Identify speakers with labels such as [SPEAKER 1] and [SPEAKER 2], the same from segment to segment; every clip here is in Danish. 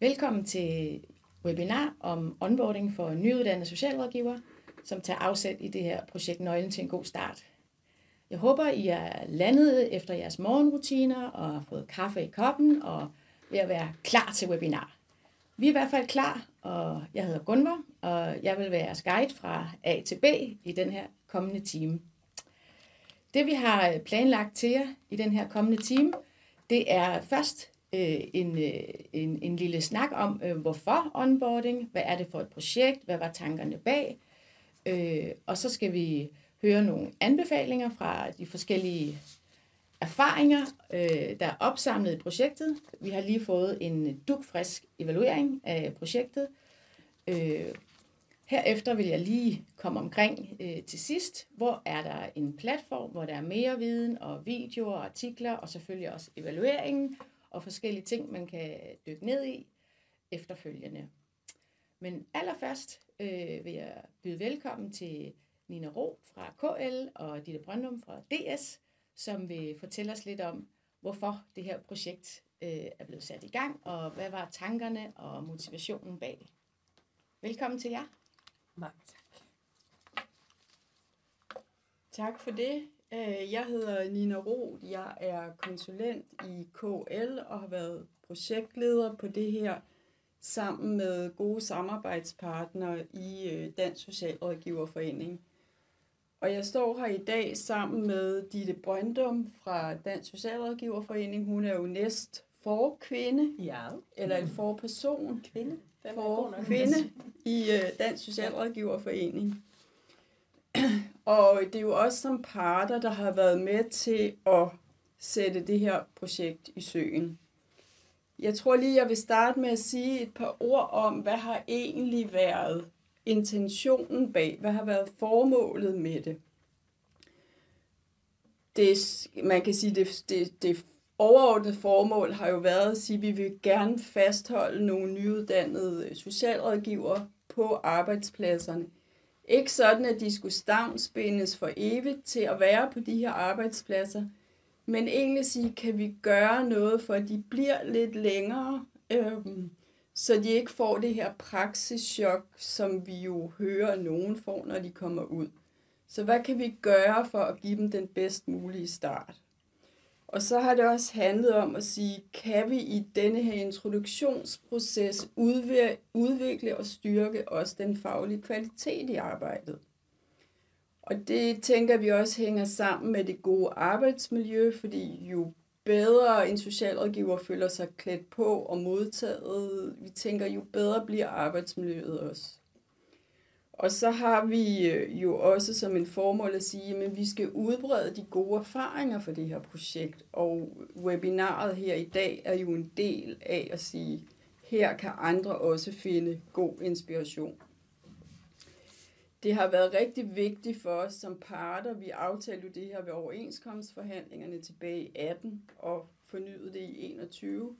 [SPEAKER 1] Velkommen til webinar om onboarding for nyuddannede socialrådgivere, som tager afsæt i det her projekt Nøglen til en god start. Jeg håber, I er landet efter jeres morgenrutiner og har fået kaffe i koppen og ved at være klar til webinar. Vi er i hvert fald klar, og jeg hedder Gunvar, og jeg vil være jeres guide fra A til B i den her kommende time. Det vi har planlagt til jer i den her kommende time, det er først øh, en, øh, en, en lille snak om, øh, hvorfor onboarding, hvad er det for et projekt, hvad var tankerne bag, øh, og så skal vi høre nogle anbefalinger fra de forskellige erfaringer, øh, der er opsamlet i projektet. Vi har lige fået en dugfrisk evaluering af projektet. Øh, herefter vil jeg lige komme omkring øh, til sidst, hvor er der en platform, hvor der er mere viden og videoer og artikler, og selvfølgelig også evalueringen og forskellige ting, man kan dykke ned i efterfølgende. Men allerførst øh, vil jeg byde velkommen til Nina Ro fra KL og Ditte Brøndum fra DS, som vil fortælle os lidt om, hvorfor det her projekt øh, er blevet sat i gang, og hvad var tankerne og motivationen bag. Velkommen til jer.
[SPEAKER 2] Mange tak.
[SPEAKER 3] Tak for det. Øh, jeg hedder Nina Roth. Jeg er konsulent i KL og har været projektleder på det her sammen med gode samarbejdspartnere i øh, Dansk Socialrådgiverforening. Og jeg står her i dag sammen med Ditte Brøndum fra Dansk Socialrådgiverforening. Hun er jo næst forkvinde,
[SPEAKER 2] Ja.
[SPEAKER 3] eller en forperson
[SPEAKER 2] Kvinde.
[SPEAKER 3] For kvinde i øh, Dansk Socialrådgiverforening. Og det er jo også som parter, der har været med til at sætte det her projekt i søen. Jeg tror lige, jeg vil starte med at sige et par ord om, hvad har egentlig været intentionen bag, hvad har været formålet med det. det man kan sige, det, det, det overordnede formål har jo været at sige, at vi vil gerne fastholde nogle nyuddannede socialrådgivere på arbejdspladserne. Ikke sådan, at de skulle stavnsbindes for evigt til at være på de her arbejdspladser, men egentlig sige, kan vi gøre noget for, at de bliver lidt længere, øhm, så de ikke får det her praksischok, som vi jo hører, at nogen får, når de kommer ud. Så hvad kan vi gøre for at give dem den bedst mulige start? Og så har det også handlet om at sige, kan vi i denne her introduktionsproces udvikle og styrke også den faglige kvalitet i arbejdet. Og det tænker vi også hænger sammen med det gode arbejdsmiljø, fordi jo bedre en socialrådgiver føler sig klædt på og modtaget, vi tænker, jo bedre bliver arbejdsmiljøet også. Og så har vi øh, jo også som en formål at sige, at vi skal udbrede de gode erfaringer for det her projekt. Og webinaret her i dag er jo en del af at sige, her kan andre også finde god inspiration. Det har været rigtig vigtigt for os som parter. Vi aftalte jo det her ved overenskomstforhandlingerne tilbage i 18 og fornyede det i 21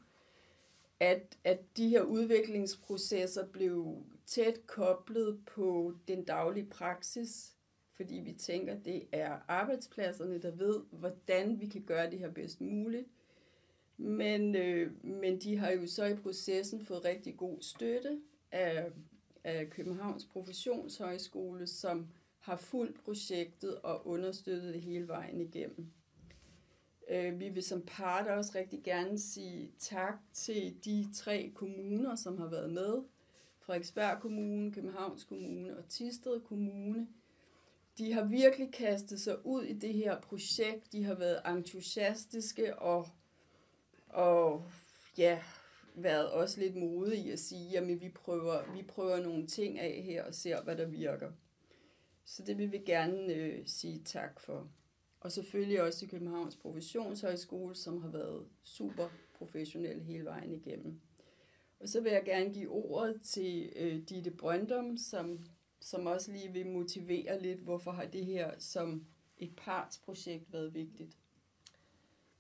[SPEAKER 3] at, at de her udviklingsprocesser blev tæt koblet på den daglige praksis, fordi vi tænker, at det er arbejdspladserne, der ved, hvordan vi kan gøre det her bedst muligt. Men, øh, men de har jo så i processen fået rigtig god støtte af, af Københavns Professionshøjskole, som har fulgt projektet og understøttet det hele vejen igennem. Øh, vi vil som part også rigtig gerne sige tak til de tre kommuner, som har været med. Frederiksberg Kommune, Københavns Kommune og Tisted Kommune. De har virkelig kastet sig ud i det her projekt. De har været entusiastiske og, og ja, været også lidt modige i at sige, at vi prøver, vi prøver nogle ting af her og ser, hvad der virker. Så det vil vi gerne øh, sige tak for. Og selvfølgelig også til Københavns Professionshøjskole, som har været super professionel hele vejen igennem. Og så vil jeg gerne give ordet til øh, Ditte Brøndum, som, som også lige vil motivere lidt, hvorfor har det her som et partsprojekt været vigtigt.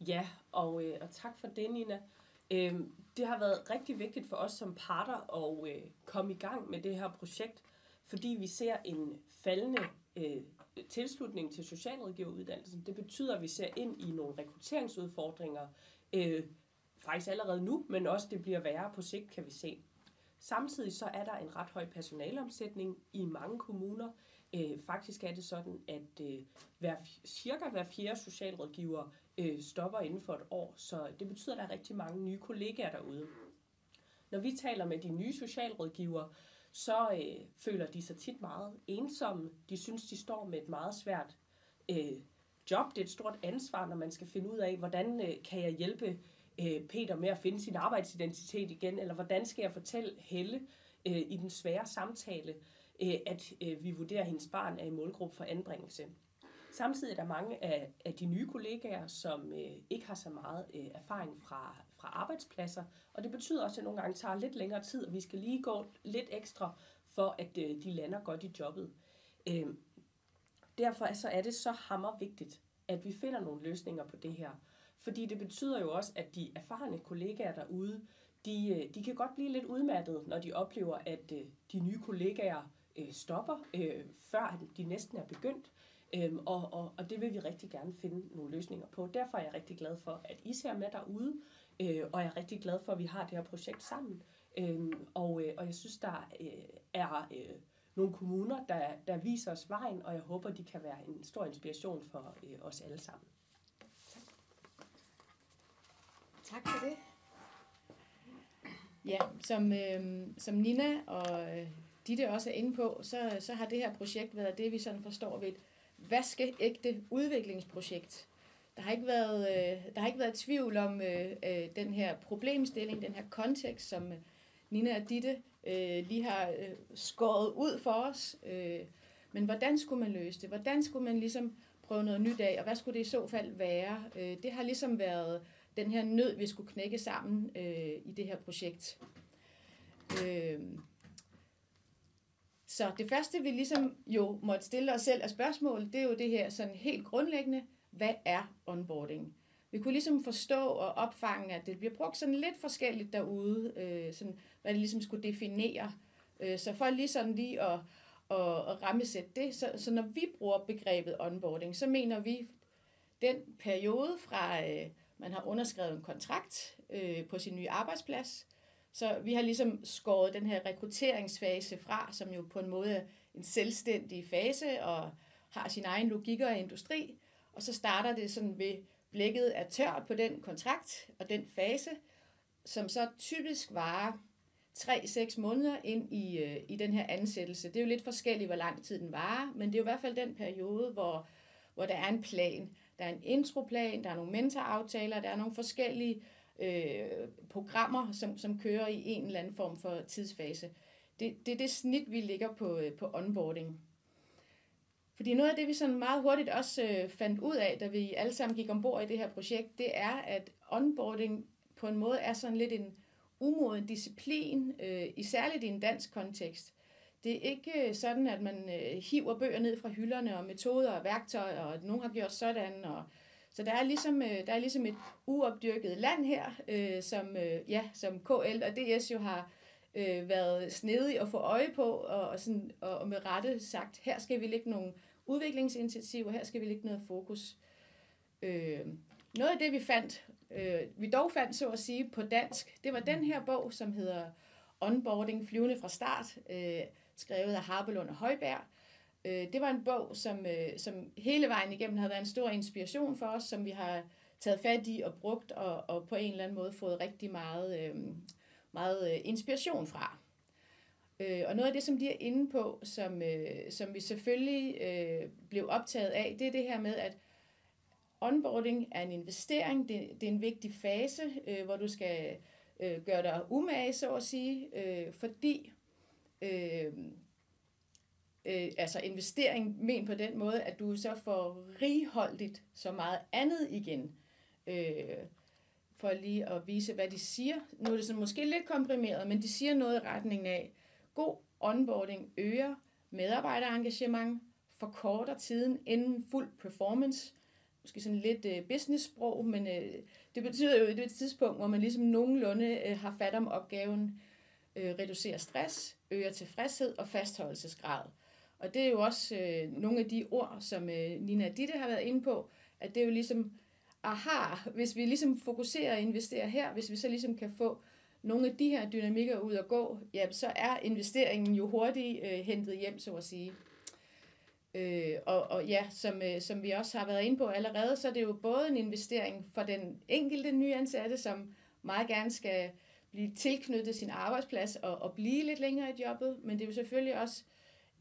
[SPEAKER 2] Ja, og, øh, og tak for det, Nina. Øhm, det har været rigtig vigtigt for os som parter at øh, komme i gang med det her projekt, fordi vi ser en faldende øh, tilslutning til socialrådgiveruddannelsen. Det betyder, at vi ser ind i nogle rekrutteringsudfordringer, øh, faktisk allerede nu, men også det bliver værre på sigt, kan vi se. Samtidig så er der en ret høj personaleomsætning i mange kommuner. Øh, faktisk er det sådan, at øh, hver, cirka hver fjerde socialrådgiver øh, stopper inden for et år, så det betyder, at der er rigtig mange nye kollegaer derude. Når vi taler med de nye socialrådgivere, så øh, føler de sig tit meget ensomme. De synes, de står med et meget svært øh, job. Det er et stort ansvar, når man skal finde ud af, hvordan øh, kan jeg hjælpe øh, Peter med at finde sin arbejdsidentitet igen, eller hvordan skal jeg fortælle Helle øh, i den svære samtale, øh, at øh, vi vurderer, at hendes barn er i målgruppe for anbringelse. Samtidig er der mange af, af de nye kollegaer, som øh, ikke har så meget øh, erfaring fra, fra arbejdspladser, og det betyder også, at det nogle gange tager lidt længere tid, og vi skal lige gå lidt ekstra, for at øh, de lander godt i jobbet. Øh, derfor så er det så hammer vigtigt, at vi finder nogle løsninger på det her. Fordi det betyder jo også, at de erfarne kollegaer derude, de, øh, de kan godt blive lidt udmattet, når de oplever, at øh, de nye kollegaer øh, stopper, før de næsten er begyndt. Øhm, og, og, og det vil vi rigtig gerne finde nogle løsninger på. Derfor er jeg rigtig glad for, at I ser med derude, øh, og jeg er rigtig glad for, at vi har det her projekt sammen. Øhm, og, øh, og jeg synes, der øh, er øh, nogle kommuner, der, der viser os vejen, og jeg håber, de kan være en stor inspiration for øh, os alle sammen.
[SPEAKER 1] Tak. Tak for det. Ja, som, øh, som Nina og øh, Ditte også er inde på, så, så har det her projekt været det, vi sådan forstår ved et vaskeægte udviklingsprojekt. Der har ikke været, øh, der har ikke været tvivl om øh, øh, den her problemstilling, den her kontekst, som øh, Nina og Ditte øh, lige har øh, skåret ud for os. Øh, men hvordan skulle man løse det? Hvordan skulle man ligesom prøve noget nyt af, og hvad skulle det i så fald være? Øh, det har ligesom været den her nød, vi skulle knække sammen øh, i det her projekt. Øh, så det første, vi ligesom jo måtte stille os selv af spørgsmål, det er jo det her sådan helt grundlæggende, hvad er onboarding? Vi kunne ligesom forstå og opfange, at det bliver brugt sådan lidt forskelligt derude, øh, sådan, hvad det ligesom skulle definere. Øh, så for lige sådan lige at, at, at rammesætte det, så, så når vi bruger begrebet onboarding, så mener vi den periode fra, øh, man har underskrevet en kontrakt øh, på sin nye arbejdsplads, så vi har ligesom skåret den her rekrutteringsfase fra, som jo på en måde er en selvstændig fase og har sin egen logik og industri. Og så starter det sådan ved blikket er tørt på den kontrakt og den fase, som så typisk varer 3-6 måneder ind i, øh, i den her ansættelse. Det er jo lidt forskelligt, hvor lang tid den varer, men det er jo i hvert fald den periode, hvor, hvor der er en plan. Der er en introplan, der er nogle mentoraftaler, der er nogle forskellige øh, programmer, som, som kører i en eller anden form for tidsfase. Det, det er det snit, vi ligger på, øh, på onboarding. Fordi noget af det, vi sådan meget hurtigt også øh, fandt ud af, da vi alle sammen gik ombord i det her projekt, det er, at onboarding på en måde er sådan lidt en umoden disciplin, øh, i særligt i en dansk kontekst. Det er ikke øh, sådan, at man øh, hiver bøger ned fra hylderne og metoder og værktøjer, og at nogen har gjort sådan, og så der er ligesom, øh, der er ligesom et uopdyrket land her, øh, som, øh, ja, som KL og DS jo har øh, været snedig at få øje på, og, og, sådan, og, og med rette sagt, her skal vi lægge nogle udviklingsinitiativer, her skal vi lægge noget fokus. Øh, noget af det, vi fandt, øh, vi dog fandt, så at sige, på dansk, det var den her bog, som hedder Onboarding flyvende fra start, øh, skrevet af Harpelund og Højberg, øh, det var en bog, som, øh, som hele vejen igennem havde været en stor inspiration for os, som vi har taget fat i og brugt, og, og på en eller anden måde fået rigtig meget, øh, meget inspiration fra. Og noget af det, som de er inde på, som, som vi selvfølgelig blev optaget af, det er det her med, at onboarding er en investering, det, det er en vigtig fase, øh, hvor du skal øh, gøre dig umage, så at sige, øh, fordi øh, øh, altså investering men på den måde, at du så får righoldigt så meget andet igen. Øh, for lige at vise, hvad de siger. Nu er det sådan måske lidt komprimeret, men de siger noget i retningen af, god onboarding øger medarbejderengagement, forkorter tiden inden fuld performance, måske sådan lidt øh, business-sprog, men øh, det betyder jo, at det er et tidspunkt, hvor man ligesom nogenlunde øh, har fat om opgaven, øh, reducerer stress, øger tilfredshed og fastholdelsesgrad. Og det er jo også øh, nogle af de ord, som øh, Nina Ditte har været inde på, at det er jo ligesom aha, hvis vi ligesom fokuserer og investerer her, hvis vi så ligesom kan få nogle af de her dynamikker ud at gå, ja, så er investeringen jo hurtigt øh, hentet hjem, så at sige. Øh, og, og ja, som, øh, som vi også har været inde på allerede, så er det jo både en investering for den enkelte nyansatte, som meget gerne skal blive tilknyttet sin arbejdsplads og, og blive lidt længere i jobbet, men det er jo selvfølgelig også,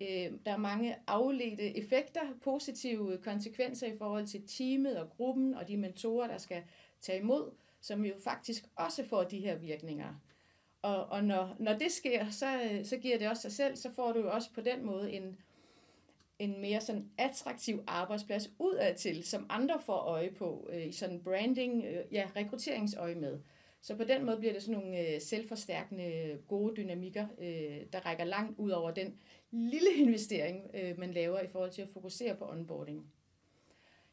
[SPEAKER 1] øh, der er mange afledte effekter, positive konsekvenser i forhold til teamet og gruppen og de mentorer, der skal tage imod, som jo faktisk også får de her virkninger. Og, og når, når det sker, så, øh, så giver det også sig selv, så får du jo også på den måde en, en mere sådan attraktiv arbejdsplads udadtil, som andre får øje på øh, i sådan branding, øh, ja, rekrutteringsøje med. Så på den måde bliver det sådan nogle øh, selvforstærkende gode dynamikker, øh, der rækker langt ud over den lille investering, øh, man laver i forhold til at fokusere på onboarding.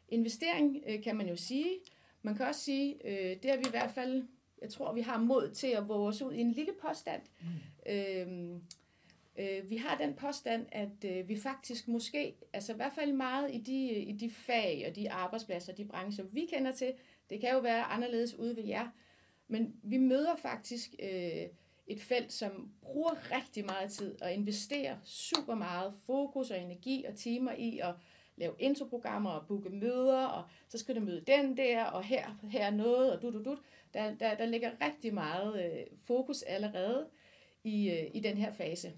[SPEAKER 1] Investering øh, kan man jo sige. Man kan også sige, øh, det er vi i hvert fald, jeg tror, vi har mod til at våge os ud i en lille påstand. Mm. Øh, Øh, vi har den påstand, at øh, vi faktisk måske, altså i hvert fald meget i de, i de fag og de arbejdspladser, de brancher, vi kender til, det kan jo være anderledes ude ved jer, men vi møder faktisk øh, et felt, som bruger rigtig meget tid og investerer super meget fokus og energi og timer i at lave introprogrammer og booke møder, og så skal du møde den der, og her, her noget, og du, du, du. Der, der, der ligger rigtig meget øh, fokus allerede i, øh, i den her fase.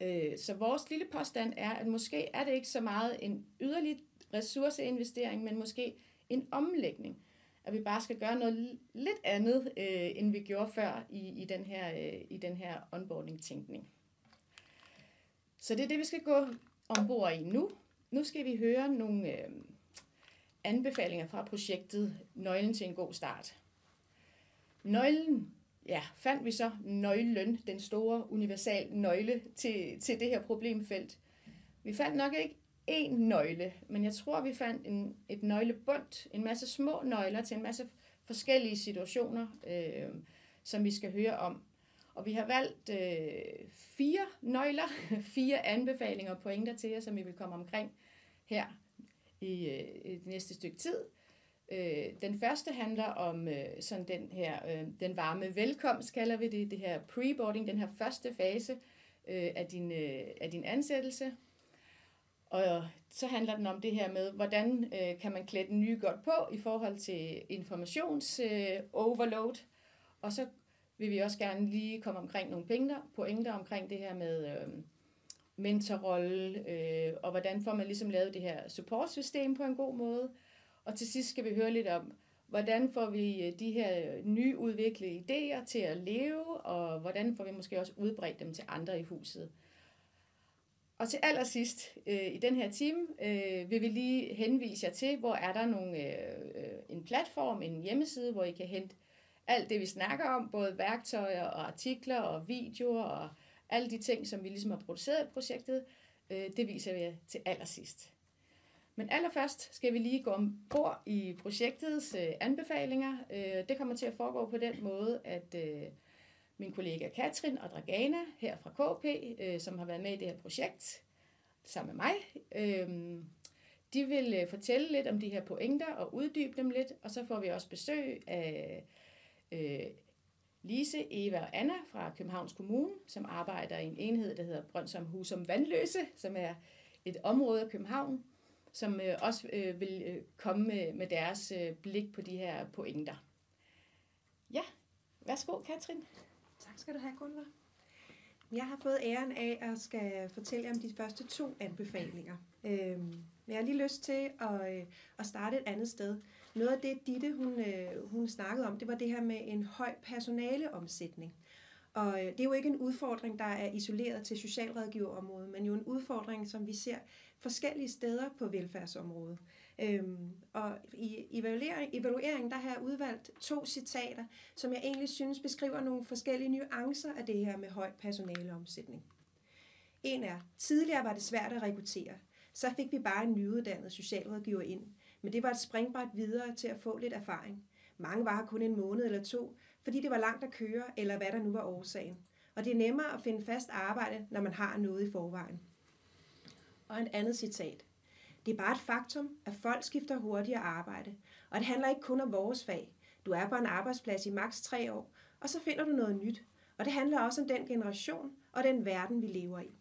[SPEAKER 1] Øh, så vores lille påstand er, at måske er det ikke så meget en yderlig ressourceinvestering, men måske en omlægning. At vi bare skal gøre noget lidt andet, øh, end vi gjorde før i, i den her, øh, i den her onboarding-tænkning. Så det er det, vi skal gå ombord i nu. Nu skal vi høre nogle øh, anbefalinger fra projektet Nøglen til en god start. Nøglen ja, fandt vi så nøglen, den store universal nøgle til, til det her problemfelt. Vi fandt nok ikke én nøgle, men jeg tror, vi fandt en, et nøglebund, en masse små nøgler til en masse forskellige situationer, øh, som vi skal høre om. Og vi har valgt øh, fire nøgler, fire anbefalinger og pointer til jer, som vi vil komme omkring her i, øh, i det næste stykke tid. Øh, den første handler om øh, sådan den her, øh, den varme velkomst, kalder vi det, det her preboarding, den her første fase øh, af, din, øh, af din ansættelse. Og så handler den om det her med, hvordan øh, kan man klæde den nye godt på i forhold til informations-overload. Øh, og så vil vi også gerne lige komme omkring nogle pointer, pointer omkring det her med øh, mentorrolle, øh, og hvordan får man ligesom lavet det her supportsystem på en god måde. Og til sidst skal vi høre lidt om, hvordan får vi øh, de her nyudviklede idéer til at leve, og hvordan får vi måske også udbredt dem til andre i huset. Og til allersidst øh, i den her time øh, vil vi lige henvise jer til, hvor er der nogle, øh, øh, en platform, en hjemmeside, hvor I kan hente alt det, vi snakker om, både værktøjer og artikler og videoer og alle de ting, som vi ligesom har produceret i projektet, øh, det viser vi jer til allersidst. Men allerførst skal vi lige gå ombord i projektets øh, anbefalinger. Øh, det kommer til at foregå på den måde, at øh, min kollega Katrin og Dragana her fra KP, øh, som har været med i det her projekt sammen med mig, øh, de vil øh, fortælle lidt om de her pointer og uddybe dem lidt, og så får vi også besøg af øh, Lise, Eva og Anna fra Københavns Kommune, som arbejder i en enhed, der hedder Brøndsom Husum Vandløse, som er et område af København, som øh, også øh, vil øh, komme med, med deres øh, blik på de her pointer. Ja, værsgo Katrin.
[SPEAKER 4] Tak skal du have, Gunvar. Jeg har fået æren af at skal fortælle om de første to anbefalinger. Men jeg har lige lyst til at, øh, at starte et andet sted. Noget af det, Ditte hun, øh, hun snakkede om, det var det her med en høj personaleomsætning. Og øh, det er jo ikke en udfordring, der er isoleret til socialrådgiverområdet, men jo en udfordring, som vi ser forskellige steder på velfærdsområdet. Øhm, og i evaluering, evalueringen, der har jeg udvalgt to citater, som jeg egentlig synes beskriver nogle forskellige nuancer af det her med høj personaleomsætning. En er, tidligere var det svært at rekruttere. Så fik vi bare en nyuddannet socialrådgiver ind. Men det var et springbræt videre til at få lidt erfaring. Mange var her kun en måned eller to, fordi det var langt at køre, eller hvad der nu var årsagen. Og det er nemmere at finde fast arbejde, når man har noget i forvejen. Og en andet citat. Det er bare et faktum, at folk skifter hurtigere arbejde, Og det handler ikke kun om vores fag. Du er på en arbejdsplads i maks tre år, og så finder du noget nyt. Og det handler også om den generation og den verden, vi lever i.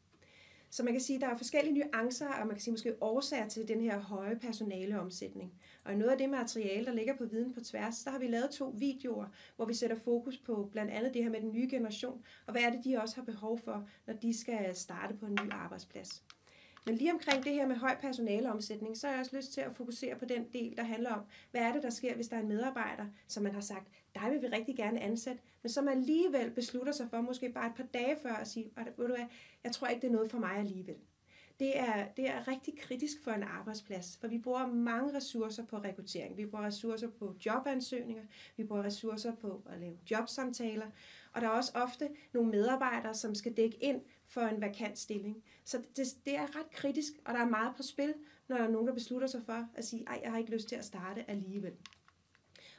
[SPEAKER 4] Så man kan sige, at der er forskellige nuancer, og man kan sige måske årsager til den her høje personaleomsætning. Og i noget af det materiale, der ligger på Viden på Tværs, der har vi lavet to videoer, hvor vi sætter fokus på blandt andet det her med den nye generation, og hvad er det, de også har behov for, når de skal starte på en ny arbejdsplads. Men lige omkring det her med høj personaleomsætning, så har jeg også lyst til at fokusere på den del, der handler om, hvad er det, der sker, hvis der er en medarbejder, som man har sagt, dig vil vi rigtig gerne ansætte, men som alligevel beslutter sig for, måske bare et par dage før, at sige, ved du hvad, jeg tror ikke, det er noget for mig alligevel. Det er, det er rigtig kritisk for en arbejdsplads, for vi bruger mange ressourcer på rekruttering. Vi bruger ressourcer på jobansøgninger, vi bruger ressourcer på at lave jobsamtaler, og der er også ofte nogle medarbejdere, som skal dække ind for en vakant stilling. Så det, det er ret kritisk, og der er meget på spil, når der er nogen, der beslutter sig for at sige, ej, jeg har ikke lyst til at starte alligevel.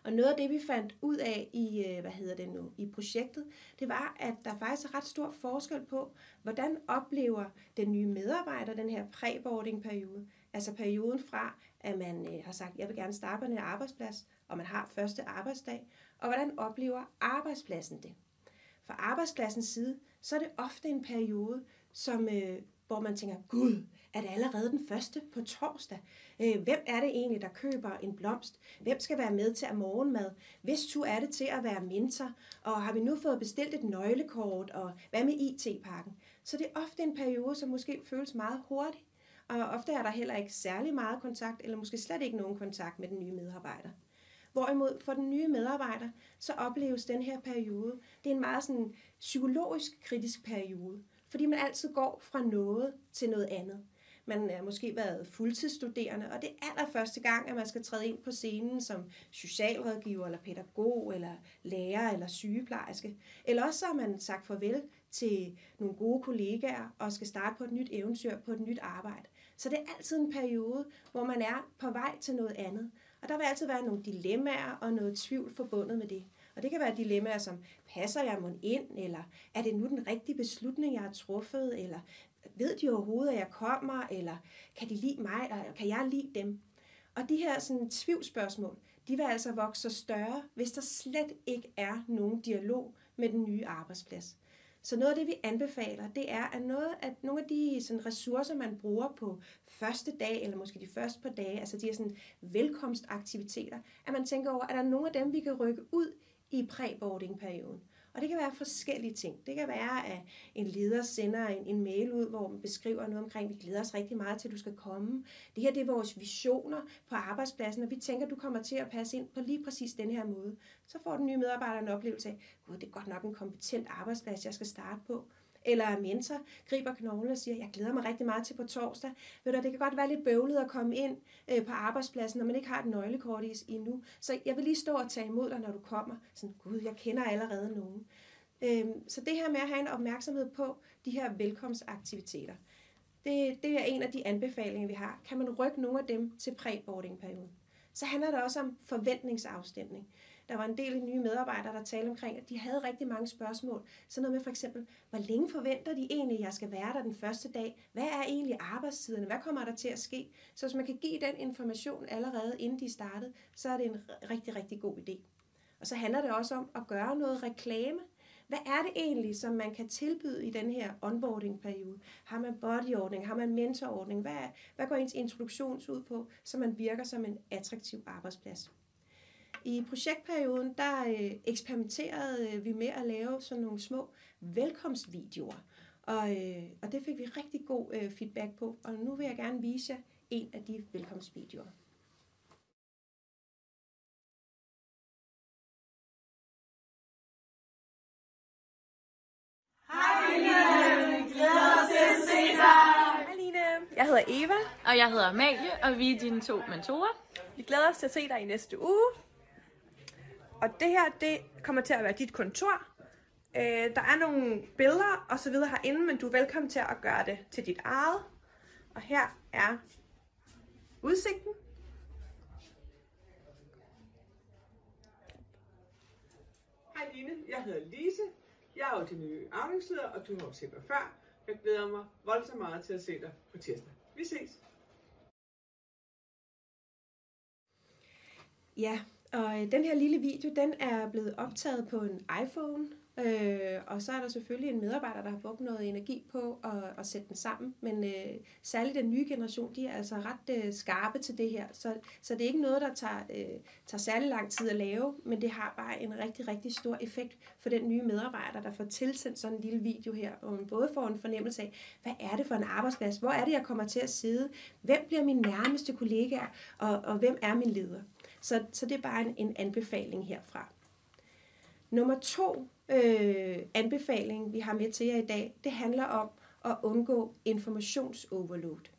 [SPEAKER 4] Og noget af det, vi fandt ud af i, øh, hvad hedder det nu, i projektet, det var, at der faktisk er ret stor forskel på, hvordan oplever den nye medarbejder den her preboarding-periode. altså perioden fra, at man øh, har sagt, jeg vil gerne starte på den her arbejdsplads, og man har første arbejdsdag, og hvordan oplever arbejdspladsen det. Fra arbejdspladsens side, så er det ofte en periode, som, øh, hvor man tænker, gud, er det allerede den første på torsdag? Øh, hvem er det egentlig, der køber en blomst? Hvem skal være med til at morgenmad? Hvis du er det til at være mentor? Og har vi nu fået bestilt et nøglekort? Og hvad med IT-pakken? Så det er ofte en periode, som måske føles meget hurtigt. Og ofte er der heller ikke særlig meget kontakt, eller måske slet ikke nogen kontakt med den nye medarbejder. Hvorimod for den nye medarbejder, så opleves den her periode, det er en meget sådan psykologisk kritisk periode, fordi man altid går fra noget til noget andet. Man er måske været fuldtidsstuderende, og det er allerførste gang, at man skal træde ind på scenen som socialrådgiver, eller pædagog, eller lærer, eller sygeplejerske. Eller også så har man sagt farvel til nogle gode kollegaer, og skal starte på et nyt eventyr, på et nyt arbejde. Så det er altid en periode, hvor man er på vej til noget andet. Og der vil altid være nogle dilemmaer og noget tvivl forbundet med det. Og det kan være dilemmaer som, passer jeg mig ind, eller er det nu den rigtige beslutning, jeg har truffet, eller ved de overhovedet, at jeg kommer, eller kan de lide mig, eller kan jeg lide dem? Og de her sådan, tvivlsspørgsmål, de vil altså vokse større, hvis der slet ikke er nogen dialog med den nye arbejdsplads. Så noget af det, vi anbefaler, det er, at noget at nogle af de sådan, ressourcer, man bruger på første dag, eller måske de første par dage, altså de her sådan, velkomstaktiviteter, at man tænker over, at der er nogle af dem, vi kan rykke ud i præboarding-perioden? Og det kan være forskellige ting. Det kan være, at en leder sender en, en mail ud, hvor man beskriver noget omkring, vi glæder os rigtig meget til, at du skal komme. Det her det er vores visioner på arbejdspladsen, og vi tænker, at du kommer til at passe ind på lige præcis den her måde. Så får den nye medarbejder en oplevelse af, at det er godt nok en kompetent arbejdsplads, jeg skal starte på eller mentor griber knoglen og siger, jeg glæder mig rigtig meget til på torsdag. Ved du, det kan godt være lidt bøvlet at komme ind øh, på arbejdspladsen, når man ikke har et nøglekort i endnu. Så jeg vil lige stå og tage imod dig, når du kommer. Sådan, gud, jeg kender allerede nogen. Øhm, så det her med at have en opmærksomhed på de her velkomstaktiviteter, det, det er en af de anbefalinger, vi har. Kan man rykke nogle af dem til præ-boarding-perioden? Så handler det også om forventningsafstemning. Der var en del nye medarbejdere, der talte omkring, at de havde rigtig mange spørgsmål. Så noget med for eksempel, hvor længe forventer de egentlig, at jeg skal være der den første dag? Hvad er egentlig arbejdstiderne? Hvad kommer der til at ske? Så hvis man kan give den information allerede, inden de startede, så er det en rigtig, rigtig god idé. Og så handler det også om at gøre noget reklame. Hvad er det egentlig, som man kan tilbyde i den her onboarding-periode? Har man bodyordning? Har man mentorordning? Hvad, hvad går ens introduktions ud på, så man virker som en attraktiv arbejdsplads? I projektperioden, der øh, eksperimenterede øh, vi med at lave sådan nogle små velkomstvideoer. Og, øh, og det fik vi rigtig god øh, feedback på. Og nu vil jeg gerne vise jer en af de velkomstvideoer.
[SPEAKER 5] Hej Line, glæder os til at se dig.
[SPEAKER 6] Hej Line, jeg hedder Eva.
[SPEAKER 7] Og jeg hedder Amalie, og vi er dine to mentorer.
[SPEAKER 6] Vi glæder os til at se dig i næste uge. Og det her, det kommer til at være dit kontor. Øh, der er nogle billeder og så videre herinde, men du er velkommen til at gøre det til dit eget. Og her er udsigten.
[SPEAKER 8] Hej Line, jeg hedder Lise. Jeg er jo din nye afdelingsleder, og du har jo set mig før. Jeg glæder mig voldsomt meget til at se dig på tirsdag. Vi ses.
[SPEAKER 4] Ja, og øh, den her lille video, den er blevet optaget på en iPhone, øh, og så er der selvfølgelig en medarbejder, der har brugt noget energi på at, at sætte den sammen. Men øh, særligt den nye generation, de er altså ret øh, skarpe til det her, så, så det er ikke noget, der tager, øh, tager særlig lang tid at lave, men det har bare en rigtig, rigtig stor effekt for den nye medarbejder, der får tilsendt sådan en lille video her, hvor man både får en fornemmelse af, hvad er det for en arbejdsplads, hvor er det, jeg kommer til at sidde, hvem bliver mine nærmeste kollegaer, og, og hvem er min leder. Så, så det er bare en, en anbefaling herfra. Nummer to øh, anbefaling, vi har med til jer i dag, det handler om at undgå informationsoverload.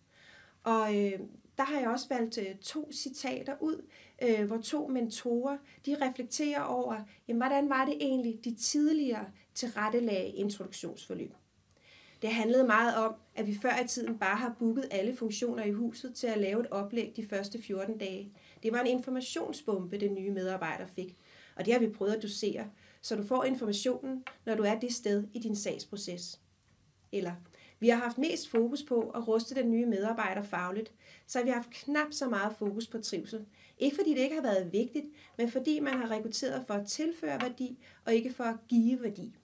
[SPEAKER 4] Og øh, der har jeg også valgt øh, to citater ud, øh, hvor to mentorer, de reflekterer over, jamen, hvordan var det egentlig, de tidligere tilrettelagde introduktionsforløb. Det handlede meget om, at vi før i tiden bare har booket alle funktioner i huset til at lave et oplæg de første 14 dage. Det var en informationsbombe, den nye medarbejder fik. Og det har vi prøvet at dosere, så du får informationen, når du er det sted i din sagsproces. Eller, vi har haft mest fokus på at ruste den nye medarbejder fagligt, så vi har haft knap så meget fokus på trivsel. Ikke fordi det ikke har været vigtigt, men fordi man har rekrutteret for at tilføre værdi, og ikke for at give værdi.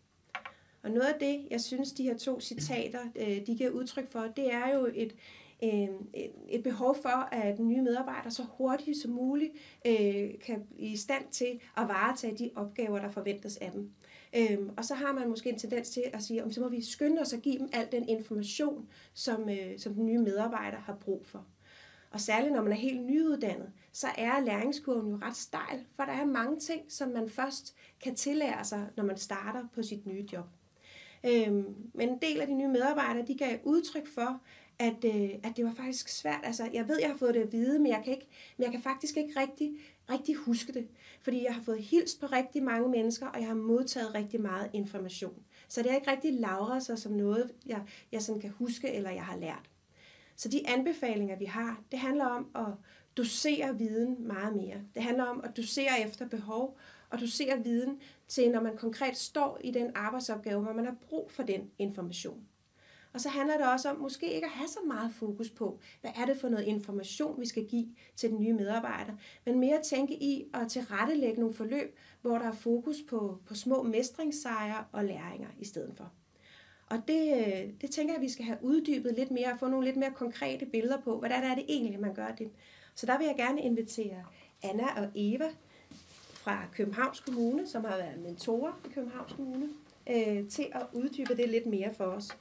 [SPEAKER 4] Og noget af det, jeg synes, de her to citater, øh, de giver udtryk for, det er jo et, øh, et behov for, at den nye medarbejder så hurtigt som muligt øh, kan blive i stand til at varetage de opgaver, der forventes af dem. Øhm, og så har man måske en tendens til at sige, om så må vi skynde os at give dem al den information, som, øh, som den nye medarbejder har brug for. Og særligt når man er helt nyuddannet, så er læringskurven jo ret stejl, for der er mange ting, som man først kan tillære sig, når man starter på sit nye job. Øhm, men en del af de nye medarbejdere, de gav udtryk for, at, øh, at det var faktisk svært. Altså, jeg ved, jeg har fået det at vide, men jeg kan, ikke, men jeg kan faktisk ikke rigtig, rigtig huske det. Fordi jeg har fået hils på rigtig mange mennesker, og jeg har modtaget rigtig meget information. Så det er ikke rigtig lavret sig som noget, jeg, jeg sådan kan huske, eller jeg har lært. Så de anbefalinger, vi har, det handler om at dosere viden meget mere. Det handler om at dosere efter behov, og dosere viden til, når man konkret står i den arbejdsopgave, hvor man har brug for den information. Og så handler det også om måske ikke at have så meget fokus på, hvad er det for noget information, vi skal give til den nye medarbejder, men mere tænke i at tilrettelægge nogle forløb, hvor der er fokus på, på små mestringssejre og læringer i stedet for. Og det, øh, det tænker jeg, at vi skal have uddybet lidt mere og få nogle lidt mere konkrete billeder på, hvordan er det egentlig, man gør det. Så der vil jeg gerne invitere Anna og Eva fra Københavns Kommune, som har været mentorer i Københavns Kommune, øh, til at uddybe det lidt mere for os.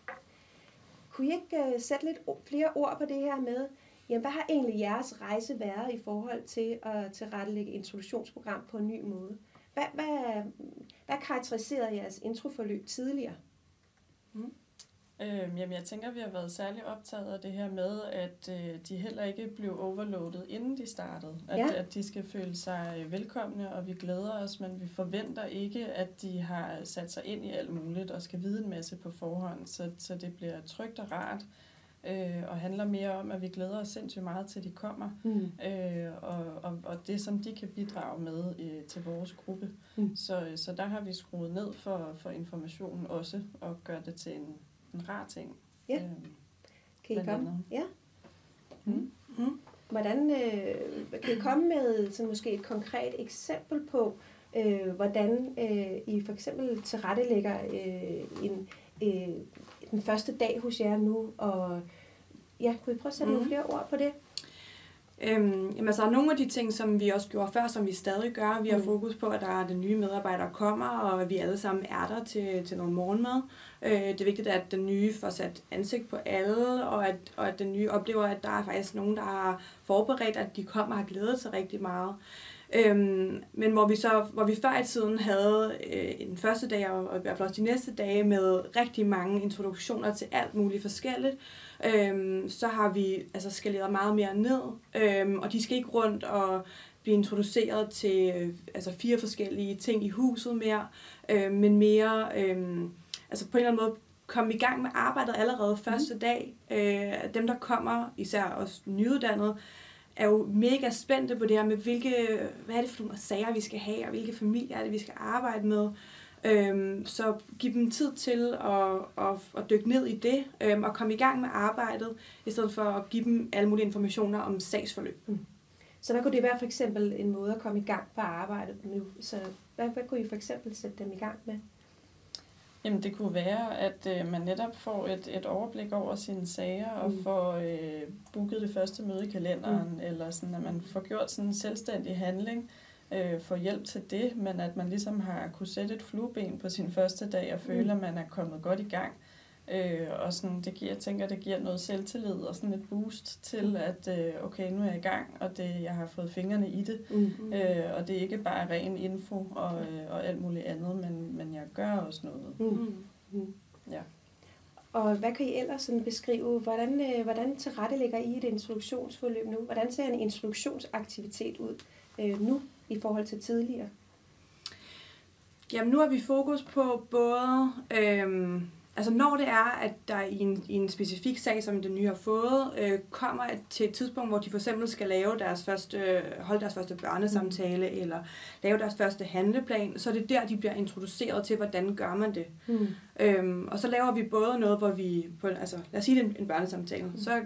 [SPEAKER 4] Kunne I ikke uh, sætte lidt flere ord på det her med, jamen, hvad har egentlig jeres rejse været i forhold til at tilrettelægge introduktionsprogram på en ny måde? Hvad, hvad, hvad karakteriserede jeres introforløb tidligere?
[SPEAKER 9] Mm. Øhm, jamen, jeg tænker, vi har været særlig optaget af det her med, at øh, de heller ikke blev overloadet, inden de startede. At, ja. at de skal føle sig velkomne, og vi glæder os, men vi forventer ikke, at de har sat sig ind i alt muligt og skal vide en masse på forhånd, så, så det bliver trygt og rart. Øh, og handler mere om, at vi glæder os sindssygt meget til, de kommer, mm. øh, og, og, og det, som de kan bidrage med øh, til vores gruppe. Mm. Så, så der har vi skruet ned for, for informationen også, og gør det til en en rar ting.
[SPEAKER 4] Ja. Øhm, kan I komme? Andet. Ja. Mm. Mm. Hvordan øh, kan I komme med sådan måske et konkret eksempel på, øh, hvordan øh, I for eksempel tilrettelægger øh, en, øh, den første dag hos jer nu, og ja, kunne I prøve at sætte mm. nogle flere ord på det?
[SPEAKER 10] Øhm, jamen altså, nogle af de ting, som vi også gjorde før, som vi stadig gør, vi har mm. fokus på, at der er den nye medarbejdere kommer, og at vi alle sammen er der til, til noget morgenmad. Øh, det er vigtigt, at den nye får sat ansigt på alle, og at, og at den nye oplever, at der er faktisk nogen, der har forberedt, at de kommer og har glædet sig rigtig meget. Øhm, men hvor vi så, hvor vi før i tiden havde øh, en første dag, og, og i hvert fald også de næste dage, med rigtig mange introduktioner til alt muligt forskelligt, øhm, så har vi altså skaleret meget mere ned, øhm, og de skal ikke rundt og blive introduceret til øh, altså fire forskellige ting i huset mere, øh, men mere øh, altså på en eller anden måde komme i gang med arbejdet allerede første mm. dag. Øh, dem, der kommer, især os nyuddannede, er jo mega spændte på det her med, hvilke, hvad er det for nogle sager, vi skal have, og hvilke familier er det, vi skal arbejde med. Øhm, så giv dem tid til at, at, at dykke ned i det, øhm, og komme i gang med arbejdet, i stedet for at give dem alle mulige informationer om sagsforløb. Mm.
[SPEAKER 4] Så hvad kunne det være for eksempel en måde at komme i gang på arbejdet nu? Så hvad, hvad kunne I for eksempel sætte dem i gang med?
[SPEAKER 9] Jamen det kunne være, at øh, man netop får et, et overblik over sine sager og
[SPEAKER 4] Mm.
[SPEAKER 9] får øh, booket det første møde i kalenderen,
[SPEAKER 4] Mm.
[SPEAKER 9] eller sådan, at man får gjort sådan en selvstændig handling, øh, får hjælp til det, men at man ligesom har kunne sætte et flueben på sin første dag og føle,
[SPEAKER 4] Mm.
[SPEAKER 9] at man er kommet godt i gang. Øh, og sådan, det giver, jeg tænker, det giver noget selvtillid og sådan et boost til, at øh, okay, nu er jeg i gang, og det, jeg har fået fingrene i det.
[SPEAKER 4] Mm.
[SPEAKER 9] Øh, og det er ikke bare ren info og, øh, og alt muligt andet, men, men jeg gør også noget.
[SPEAKER 4] Mm. Mm.
[SPEAKER 9] Ja.
[SPEAKER 4] Og hvad kan I ellers sådan beskrive, hvordan, øh, hvordan tilrettelægger I et introduktionsforløb nu? Hvordan ser en introduktionsaktivitet ud øh, nu i forhold til tidligere?
[SPEAKER 10] Jamen nu har vi fokus på både, øhm, altså når det er, at der i en, i en specifik sag, som den nye har fået, øh, kommer til et tidspunkt, hvor de for eksempel skal lave deres første, holde deres første børnesamtale, mm. eller lave deres første handleplan, så er det der, de bliver introduceret til, hvordan gør man det.
[SPEAKER 4] Mm.
[SPEAKER 10] Øhm, og så laver vi både noget, hvor vi, på, altså lad os sige det en, en børnesamtale, mm. så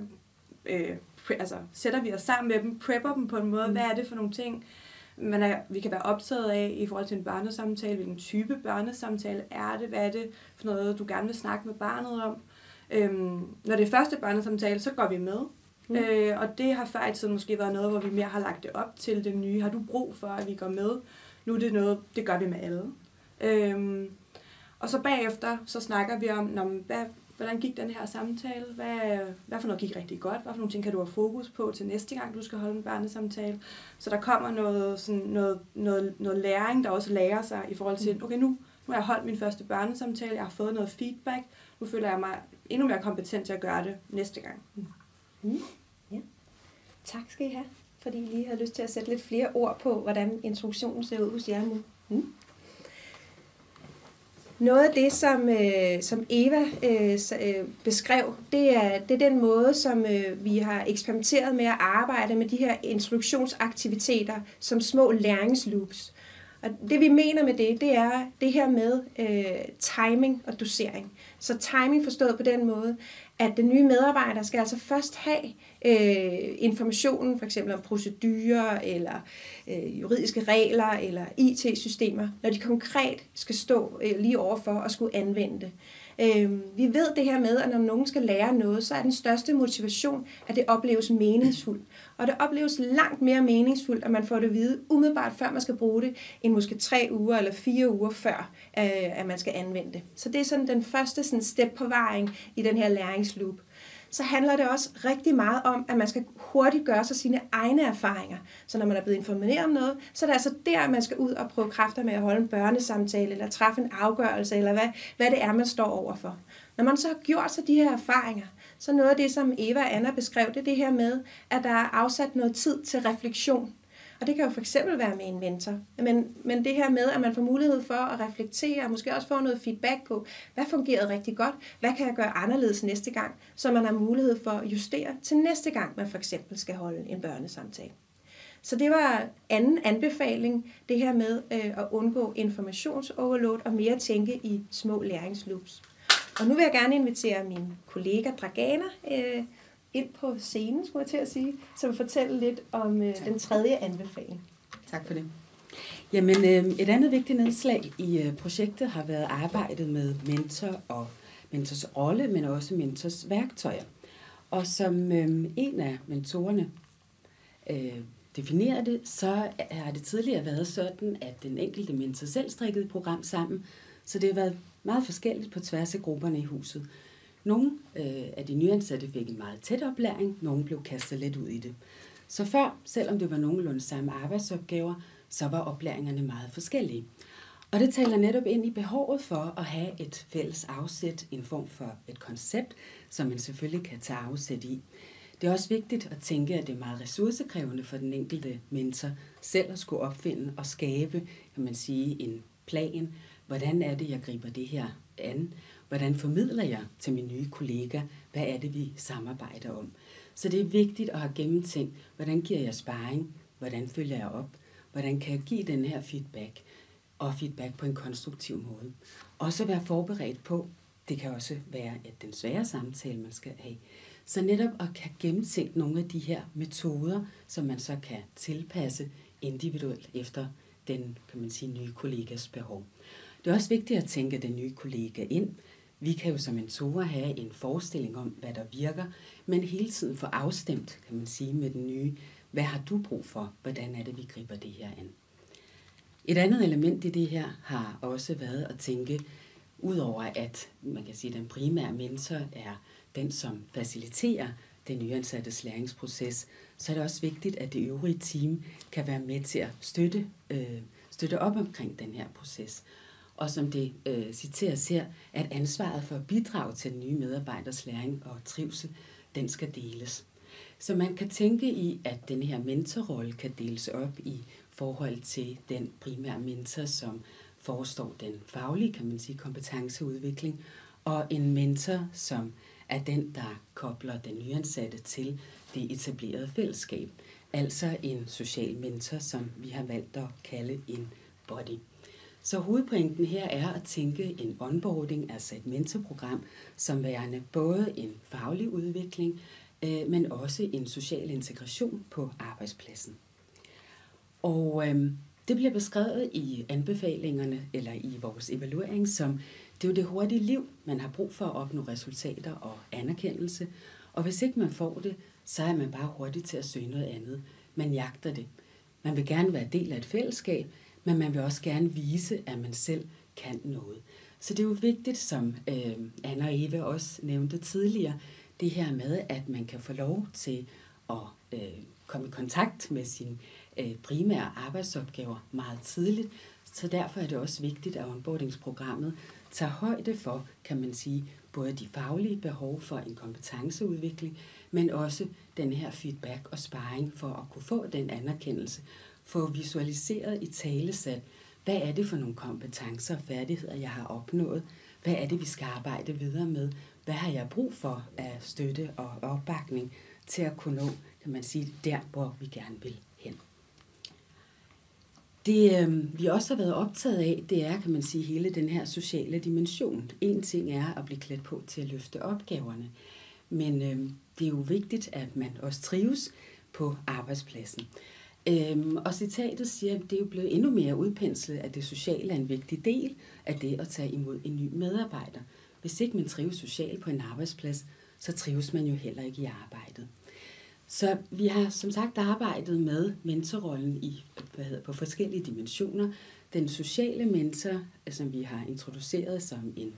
[SPEAKER 10] øh, pre, altså, sætter vi os sammen med dem, prepper dem på en måde, mm. hvad er det for nogle ting, man er, vi kan være optaget af i forhold til en børnesamtale, hvilken type børnesamtale er det, hvad er det for noget, du gerne vil snakke med barnet om. Øhm, når det er første børnesamtale, så går vi med. Mm. Øh, og det har før i tiden måske været noget, hvor vi mere har lagt det op til det nye. Har du brug for, at vi går med? Nu er det noget, det gør vi med alle. Øhm, og så bagefter, så snakker vi om, når, hvad, hvordan gik den her samtale? Hvad, hvad for noget gik rigtig godt? Hvad for nogle ting kan du have fokus på til næste gang, du skal holde en børnesamtale? Så der kommer noget, sådan noget, noget, noget læring, der også lærer sig i forhold til, okay, nu, nu har jeg holdt min første børnesamtale, jeg har fået noget feedback, nu føler jeg mig endnu mere kompetent til at gøre det næste gang.
[SPEAKER 4] Mm. Ja. Tak skal I have, fordi I lige har lyst til at sætte lidt flere ord på, hvordan introduktionen ser ud hos jer nu. Mm. Noget af det, som, øh, som Eva øh, øh, beskrev, det er, det er den måde, som øh, vi har eksperimenteret med at arbejde med de her instruktionsaktiviteter som små læringsloops. Og det vi mener med det, det er det her med øh, timing og dosering. Så timing forstået på den måde, at den nye medarbejder skal altså først have øh, informationen, for eksempel om procedurer, eller øh, juridiske regler, eller IT-systemer, når de konkret skal stå øh, lige overfor og skulle anvende det. Øh, vi ved det her med, at når nogen skal lære noget, så er den største motivation, at det opleves meningsfuldt. Og det opleves langt mere meningsfuldt, at man får det at vide umiddelbart før man skal bruge det, end måske tre uger eller fire uger før, øh, at man skal anvende det. Så det er sådan den første sådan step på vejen i den her læringsloop så handler det også rigtig meget om, at man skal hurtigt gøre sig sine egne erfaringer. Så når man er blevet informeret om noget, så er det altså der, man skal ud og prøve kræfter med at holde en børnesamtale, eller træffe en afgørelse, eller hvad, hvad det er, man står overfor. Når man så har gjort sig de her erfaringer, så noget af det, som Eva og Anna beskrev, det er det her med, at der er afsat noget tid til refleksion. Og det kan jo for eksempel være med en mentor. Men, men det her med, at man får mulighed for at reflektere, og måske også få noget feedback på, hvad fungerede rigtig godt, hvad kan jeg gøre anderledes næste gang, så man har mulighed for at justere til næste gang, man for eksempel skal holde en børnesamtale. Så det var anden anbefaling, det her med øh, at undgå informationsoverload og mere tænke i små læringsloops. Og nu vil jeg gerne invitere min kollega Dragana øh, ind på scenen, skulle jeg til at sige, som vil fortælle lidt om øh, den tredje anbefaling.
[SPEAKER 11] Tak for det. Jamen, øh, et andet vigtigt nedslag i øh, projektet har været arbejdet med mentor og mentors rolle, men også mentors værktøjer. Og som øh, en af mentorerne øh, definerer det, så har det tidligere været sådan, at den enkelte mentor selv strikkede et program sammen, så det har været meget forskelligt på tværs af grupperne i huset. Nogle øh, af de nyansatte fik en meget tæt oplæring, nogle blev kastet lidt ud i det. Så før, selvom det var nogenlunde samme arbejdsopgaver, så var oplæringerne meget forskellige. Og det taler netop ind i behovet for at have et fælles afsæt, en form for et koncept, som man selvfølgelig kan tage afsæt i. Det er også vigtigt at tænke, at det er meget ressourcekrævende for den enkelte mentor selv at skulle opfinde og skabe, kan man sige, en plan. Hvordan er det, jeg griber det her an? Hvordan formidler jeg til mine nye kollegaer? Hvad er det, vi samarbejder om? Så det er vigtigt at have gennemtænkt, hvordan giver jeg sparring? Hvordan følger jeg op? Hvordan kan jeg give den her feedback? Og feedback på en konstruktiv måde. Også være forberedt på, det kan også være at den svære samtale, man skal have, Så netop at kan gennemtænke nogle af de her metoder, som man så kan tilpasse individuelt efter den, kan man sige, nye kollegas behov. Det er også vigtigt at tænke den nye kollega ind. Vi kan jo som mentorer have en forestilling om, hvad der virker, men hele tiden få afstemt, kan man sige, med den nye. Hvad har du brug for? Hvordan er det, vi griber det her an? Et andet element i det her har også været at tænke, udover at man kan sige, at den primære mentor er den, som faciliterer den nyansattes læringsproces, så er det også vigtigt, at det øvrige team kan være med til at støtte, øh, støtte op omkring den her proces. Og som det øh, citeres her, at ansvaret for at bidrage til nye medarbejders læring og trivsel, den skal deles. Så man kan tænke i, at den her mentorrolle kan deles op i forhold til den primære mentor, som forestår den faglige, kan man sige, kompetenceudvikling, og en mentor, som er den, der kobler den nyansatte til det etablerede fællesskab. Altså en social mentor, som vi har valgt at kalde en body. Så hovedpointen her er at tænke en onboarding, altså et mentorprogram, som værende både en faglig udvikling, øh, men også en social integration på arbejdspladsen. Og øh, det bliver beskrevet i anbefalingerne eller i vores evaluering som, det er jo det hurtige liv, man har brug for at opnå resultater og anerkendelse. Og hvis ikke man får det, så er man bare hurtig til at søge noget andet. Man jagter det. Man vil gerne være del af et fællesskab, men man vil også gerne vise, at man selv kan noget. Så det er jo vigtigt, som øh, Anna og Eva også nævnte tidligere, det her med, at man kan få lov til at øh, komme i kontakt med sine øh, primære arbejdsopgaver meget tidligt. Så derfor er det også vigtigt, at onboardingsprogrammet tager højde for, kan man sige, både de faglige behov for en kompetenceudvikling, men også den her feedback og sparring for at kunne få den anerkendelse, få visualiseret i talesat, hvad er det for nogle kompetencer og færdigheder, jeg har opnået? Hvad er det, vi skal arbejde videre med? Hvad har jeg brug for af støtte og opbakning til at kunne nå, kan man sige, der, hvor vi gerne vil hen? Det, øh, vi også har været optaget af, det er, kan man sige, hele den her sociale dimension. En ting er at blive klædt på til at løfte opgaverne, men øh, det er jo vigtigt, at man også trives på arbejdspladsen. Øhm, og citatet siger, at det er jo blevet endnu mere udpenslet, at det sociale er en vigtig del af det at tage imod en ny medarbejder. Hvis ikke man trives socialt på en arbejdsplads, så trives man jo heller ikke i arbejdet. Så vi har som sagt arbejdet med mentorrollen i, hvad hedder, på forskellige dimensioner. Den sociale mentor, som vi har introduceret som en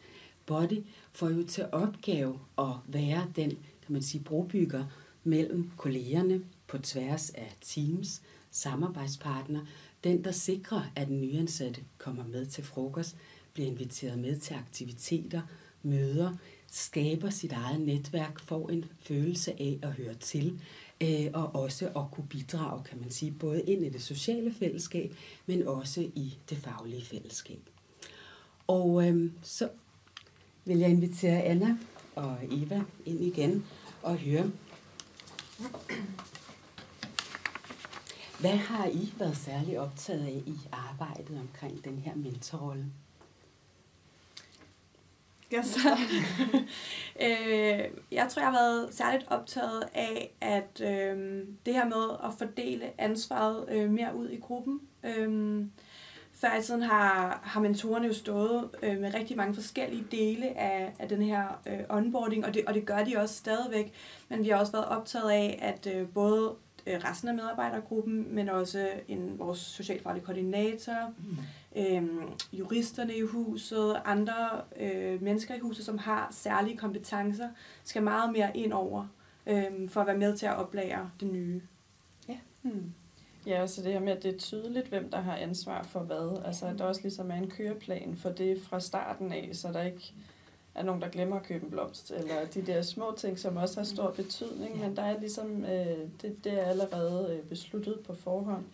[SPEAKER 11] body, får jo til opgave at være den, kan man sige, brobygger mellem kollegerne på tværs af teams, samarbejdspartner, den der sikrer, at den nyansatte kommer med til frokost, bliver inviteret med til aktiviteter, møder, skaber sit eget netværk, får en følelse af at høre til, øh, og også at kunne bidrage, kan man sige, både ind i det sociale fællesskab, men også i det faglige fællesskab. Og øh, så vil jeg invitere Anna og Eva ind igen og høre, hvad har I været særlig optaget af i arbejdet omkring den her mentorrolle?
[SPEAKER 10] jeg så, øh, jeg tror, jeg har været særligt optaget af, at øh, det her med at fordele ansvaret øh, mere ud i gruppen. Øh, før i tiden har, har mentorerne jo stået øh, med rigtig mange forskellige dele af, af den her øh, onboarding, og det, og det gør de også stadigvæk. Men vi har også været optaget af, at øh, både resten af medarbejdergruppen, men også en, vores socialfaglige koordinator, mm øh, juristerne i huset, andre øh, mennesker i huset, som har særlige kompetencer, skal meget mere ind over øh, for at være med til at oplære det nye.
[SPEAKER 9] Ja. Hmm. Ja, og så det her med, at det er tydeligt, hvem der har ansvar for hvad. Altså, at der også ligesom er en køreplan for det fra starten af, så der ikke er nogen, der glemmer at købe en blomst, eller de der små ting, som også har stor betydning, ja. men der er ligesom, øh, det, det er allerede øh, besluttet på forhånd.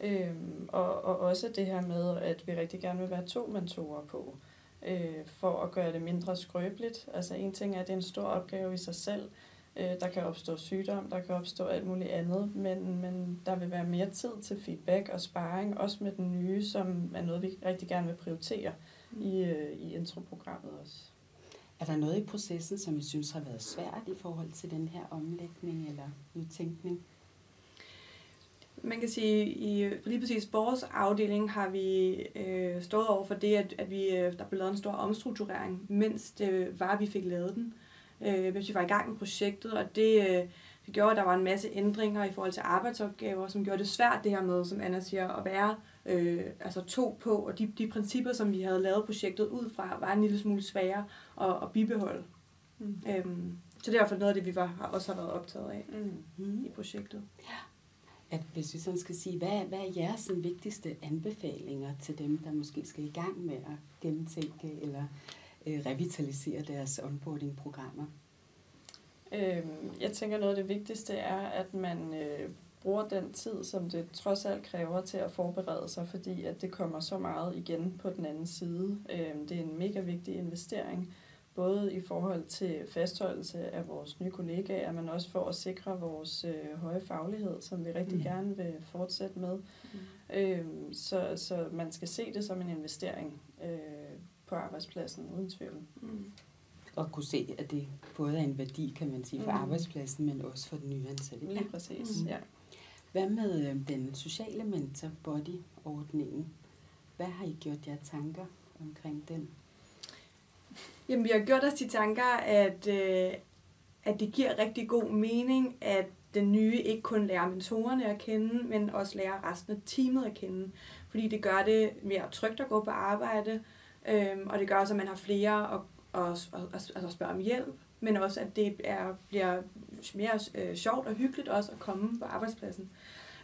[SPEAKER 9] Øhm, og, og også det her med, at vi rigtig gerne vil være to mentorer på, øh, for at gøre det mindre skrøbeligt. Altså en ting er, at det er en stor opgave i sig selv. Øh, der kan opstå sygdom, der kan opstå alt muligt andet, men, men der vil være mere tid til feedback og sparring, også med den nye, som er noget, vi rigtig gerne vil prioritere mm. i, øh, i introprogrammet også.
[SPEAKER 11] Er der noget i processen, som I synes har været svært i forhold til den her omlægning eller nytænkning?
[SPEAKER 10] Man kan sige, i lige præcis vores afdeling har vi øh, stået over for det, at, at vi, øh, der blev lavet en stor omstrukturering, mens det var, at vi fik lavet den. Øh, mens vi var i gang med projektet, og det, øh, det gjorde, at der var en masse ændringer i forhold til arbejdsopgaver, som gjorde det svært det her med, som Anna siger, at være øh, altså to på, og de, de principper, som vi havde lavet projektet ud fra, var en lille smule svære at, at bibeholde. Mm. Øhm, så det er i hvert fald noget af det, vi var, også har været optaget af mm. i projektet.
[SPEAKER 11] Ja at hvis vi sådan skal sige, hvad, hvad er jeres sådan, vigtigste anbefalinger til dem, der måske skal i gang med at gennemtænke eller øh, revitalisere deres onboarding-programmer?
[SPEAKER 9] Øhm, jeg tænker, noget af det vigtigste er, at man øh, bruger den tid, som det trods alt kræver til at forberede sig, fordi at det kommer så meget igen på den anden side. Øhm, det er en mega vigtig investering, både i forhold til fastholdelse af vores nye kollegaer, men også for at sikre vores øh, høje faglighed, som vi rigtig mm. gerne vil fortsætte med. Mm. Øhm, så, så man skal se det som en investering øh, på arbejdspladsen, uden tvivl. Mm.
[SPEAKER 11] Og kunne se, at det både er en værdi, kan man sige, for mm. arbejdspladsen, men også for den nye ansatte.
[SPEAKER 9] Lige præcis, mm. ja.
[SPEAKER 11] Hvad med øhm, den sociale mentor body-ordningen? Hvad har I gjort jer tanker omkring den?
[SPEAKER 10] Jamen, vi har gjort os de tanker, at, øh, at det giver rigtig god mening, at den nye ikke kun lærer mentorerne at kende, men også lærer resten af teamet at kende. Fordi det gør det mere trygt at gå på arbejde, øh, og det gør også, at man har flere at, at, at, spørge om hjælp, men også, at det er, bliver mere øh, sjovt og hyggeligt også at komme på arbejdspladsen.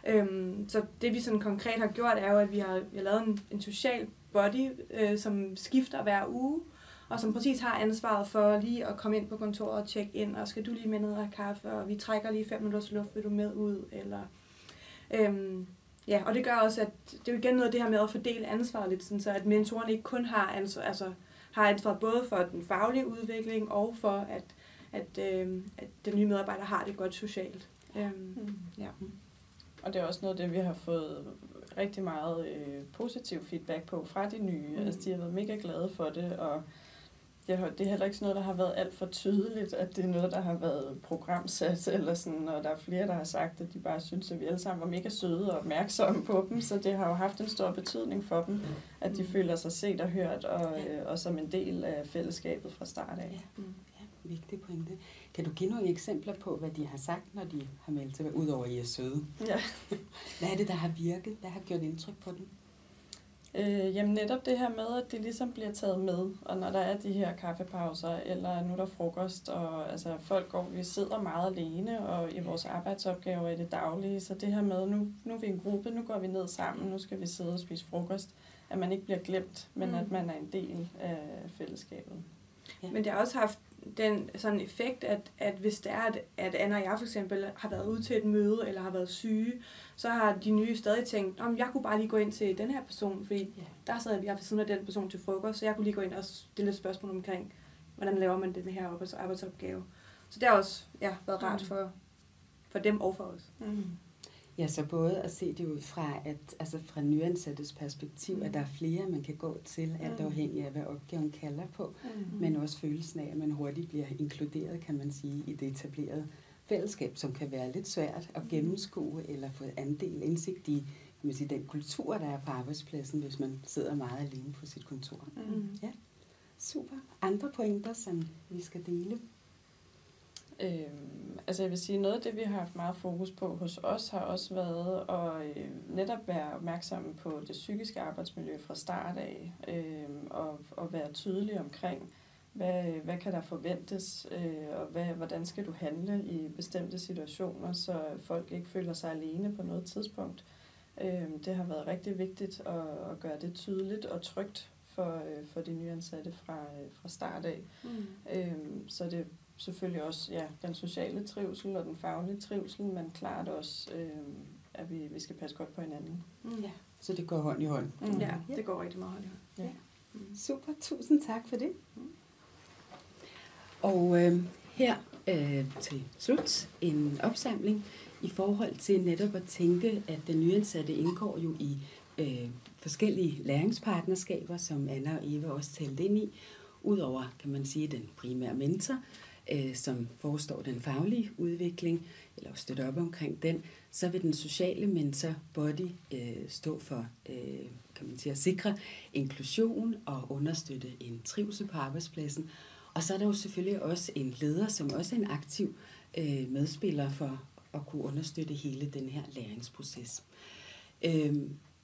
[SPEAKER 10] Øhm, så det vi sådan konkret har gjort, er jo, at vi har, vi har lavet en, en social body, øh, som skifter hver uge, og som præcis har ansvaret for lige at komme ind på kontoret og tjekke ind, og skal du lige med ned og kaffe, og vi trækker lige fem minutters luft, vil du med ud, eller... Øhm, ja, og det gør også, at det er jo igen noget af det her med at fordele ansvaret lidt, sådan, så at mentoren ikke kun har ansvar, altså, har ansvar både for den faglige udvikling, og for, at, at, øhm, at den nye medarbejder har det godt socialt. Øhm, mm. ja.
[SPEAKER 9] Og det er også noget af det, vi har fået rigtig meget øh, positiv feedback på fra de nye. Mm. Altså, de har været mega glade for det, og det, det er heller ikke sådan noget, der har været alt for tydeligt, at det er noget, der har været programsat, eller sådan, og der er flere, der har sagt, at de bare synes, at vi alle sammen var mega søde og opmærksomme på dem, så det har jo haft en stor betydning for dem, at de føler sig set og hørt, og, øh, og som en del af fællesskabet fra start af.
[SPEAKER 11] Ja. Vigtig pointe. Kan du give nogle eksempler på, hvad de har sagt, når de har meldt sig, udover at I er søde?
[SPEAKER 9] Ja.
[SPEAKER 11] hvad er det, der har virket? Hvad har gjort indtryk på dem?
[SPEAKER 9] Øh, jamen netop det her med, at det ligesom bliver taget med, og når der er de her kaffepauser, eller nu er der frokost, og altså folk går, vi sidder meget alene, og i vores arbejdsopgaver i det daglige, så det her med, nu, nu er vi en gruppe, nu går vi ned sammen, nu skal vi sidde og spise frokost, at man ikke bliver glemt, men mm. at man er en del af fællesskabet.
[SPEAKER 10] Ja. Men det har også haft den sådan effekt, at, at hvis det er, at, at Anna og jeg for eksempel har været ude til et møde, eller har været syge, så har de nye stadig tænkt, om jeg kunne bare lige gå ind til den her person, fordi yeah. der sad jeg ved siden af den person til frokost, så jeg kunne lige gå ind og stille et spørgsmål omkring, hvordan laver man den her arbejdsopgave. Så det har også ja, været rart mm. for, for dem og for os. Mm.
[SPEAKER 11] Ja, så både at se det ud fra, at, altså fra nyansattes perspektiv, mm. at der er flere, man kan gå til, alt mm. afhængig af, hvad opgaven kalder på, mm. men også følelsen af, at man hurtigt bliver inkluderet, kan man sige, i det etablerede fællesskab, som kan være lidt svært at mm. gennemskue eller få andel indsigt i kan man sige, den kultur, der er på arbejdspladsen, hvis man sidder meget alene på sit kontor. Mm. Ja, super. Andre pointer, som vi skal dele?
[SPEAKER 9] Øhm, altså jeg vil sige, noget af det, vi har haft meget fokus på hos os, har også været at øh, netop være opmærksomme på det psykiske arbejdsmiljø fra start af, øh, og, og være tydelige omkring, hvad, hvad kan der forventes, øh, og hvad, hvordan skal du handle i bestemte situationer, så folk ikke føler sig alene på noget tidspunkt. Øh, det har været rigtig vigtigt at, at gøre det tydeligt og trygt for, øh, for de nyansatte fra, øh, fra start af. Mm. Øh, så det selvfølgelig også ja, den sociale trivsel og den faglige trivsel, men klart også, øh, at vi, vi skal passe godt på hinanden.
[SPEAKER 11] Mm. Ja, så det går hånd i hånd.
[SPEAKER 10] Mm. Ja, det går rigtig meget hånd i hånd. Ja. Ja.
[SPEAKER 11] Mm. Super, tusind tak for det. Mm. Og øh, her øh, til slut en opsamling i forhold til netop at tænke, at den nyansatte indgår jo i øh, forskellige læringspartnerskaber, som Anna og Eva også talte ind i, Udover, kan man sige, den primære mentor, øh, som forestår den faglige udvikling, eller støtter op omkring den, så vil den sociale mentor body øh, stå for øh, kan man sige, at sikre inklusion og understøtte en trivsel på arbejdspladsen. Og så er der jo selvfølgelig også en leder, som også er en aktiv øh, medspiller for at kunne understøtte hele den her læringsproces. Øh,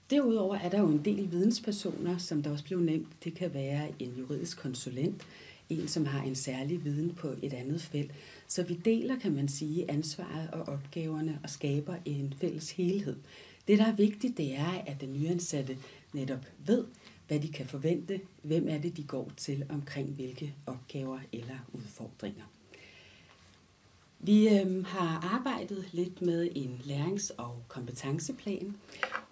[SPEAKER 11] derudover er der jo en del videnspersoner, som der også blev nævnt. Det kan være en juridisk konsulent, en, som har en særlig viden på et andet felt. Så vi deler, kan man sige, ansvaret og opgaverne og skaber en fælles helhed. Det, der er vigtigt, det er, at den nyansatte netop ved, hvad de kan forvente, hvem er det, de går til omkring hvilke opgaver eller udfordringer. Vi øh, har arbejdet lidt med en lærings- og kompetenceplan,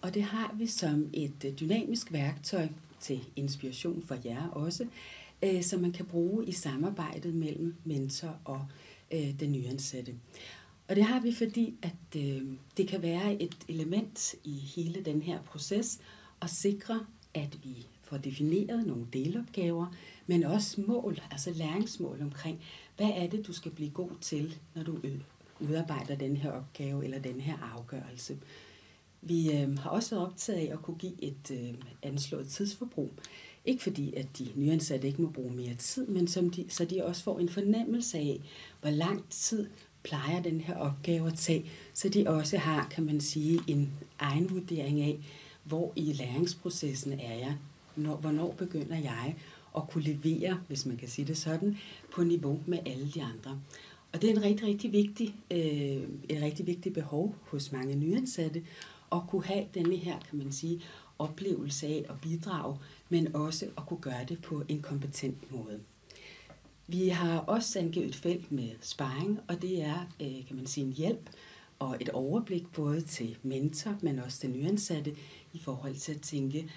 [SPEAKER 11] og det har vi som et øh, dynamisk værktøj til inspiration for jer også, øh, som man kan bruge i samarbejdet mellem mentor og øh, den nyansatte. Og det har vi, fordi at øh, det kan være et element i hele den her proces at sikre, at vi får defineret nogle delopgaver, men også mål, altså læringsmål omkring, hvad er det, du skal blive god til, når du udarbejder den her opgave eller den her afgørelse. Vi øh, har også været optaget af at kunne give et øh, anslået tidsforbrug. Ikke fordi, at de nyansatte ikke må bruge mere tid, men som de, så de også får en fornemmelse af, hvor lang tid plejer den her opgave at tage, så de også har, kan man sige, en egen vurdering af, hvor i læringsprocessen er jeg, når, hvornår begynder jeg at kunne levere, hvis man kan sige det sådan, på niveau med alle de andre. Og det er en rigtig, rigtig vigtig, øh, et rigtig vigtigt behov hos mange nyansatte, at kunne have denne her, kan man sige, oplevelse af at bidrage, men også at kunne gøre det på en kompetent måde. Vi har også angivet et felt med sparring, og det er, øh, kan man sige, en hjælp og et overblik både til mentor, men også til nyansatte i forhold til at tænke,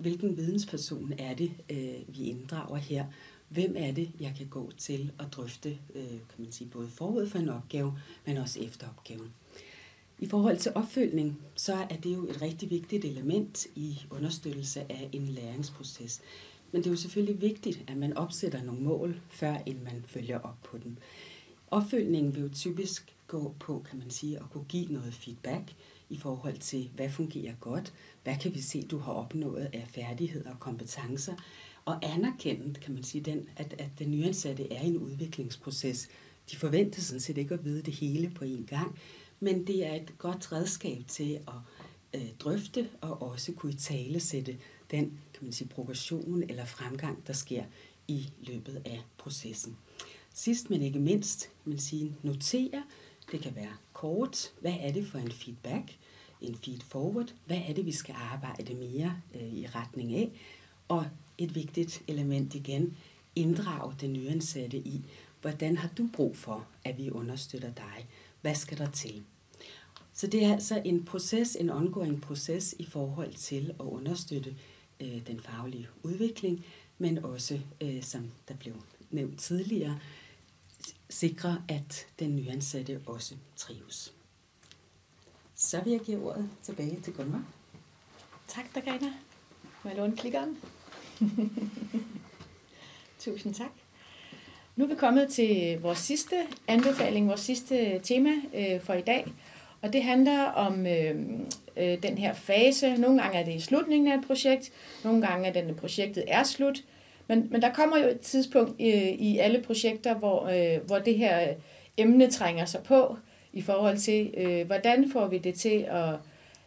[SPEAKER 11] hvilken vidensperson er det, øh, vi inddrager her? Hvem er det, jeg kan gå til at drøfte, øh, kan man sige, både forud for en opgave, men også efter opgaven? I forhold til opfølgning, så er det jo et rigtig vigtigt element i understøttelse af en læringsproces. Men det er jo selvfølgelig vigtigt, at man opsætter nogle mål, før end man følger op på dem. Opfølgningen vil jo typisk gå på, kan man sige, at kunne give noget feedback i forhold til, hvad fungerer godt, hvad kan vi se, du har opnået af færdigheder og kompetencer, og anerkendt, kan man sige, den, at, at den nyansatte er i en udviklingsproces. De forventer sådan set ikke at vide det hele på én gang, men det er et godt redskab til at øh, drøfte og også kunne tale sætte den kan man sige, progression eller fremgang, der sker i løbet af processen. Sidst men ikke mindst, man sige, notere, det kan være kort, hvad er det for en feedback, en feed forward, hvad er det, vi skal arbejde mere øh, i retning af, og et vigtigt element igen, inddrag den nyansatte i, hvordan har du brug for, at vi understøtter dig? Hvad skal der til? Så det er altså en proces, en ongoing proces i forhold til at understøtte øh, den faglige udvikling, men også, øh, som der blev nævnt tidligere, sikre, at den nyansatte også trives. Så vil jeg give ordet tilbage til Gunnar.
[SPEAKER 1] Tak, Dagana. Må jeg låne klikkeren? Tusind tak. Nu er vi kommet til vores sidste anbefaling, vores sidste tema øh, for i dag. Og det handler om øh, øh, den her fase. Nogle gange er det i slutningen af et projekt, nogle gange er det, når projektet er slut. Men, men der kommer jo et tidspunkt øh, i alle projekter, hvor, øh, hvor det her emne trænger sig på i forhold til, øh, hvordan får vi det til at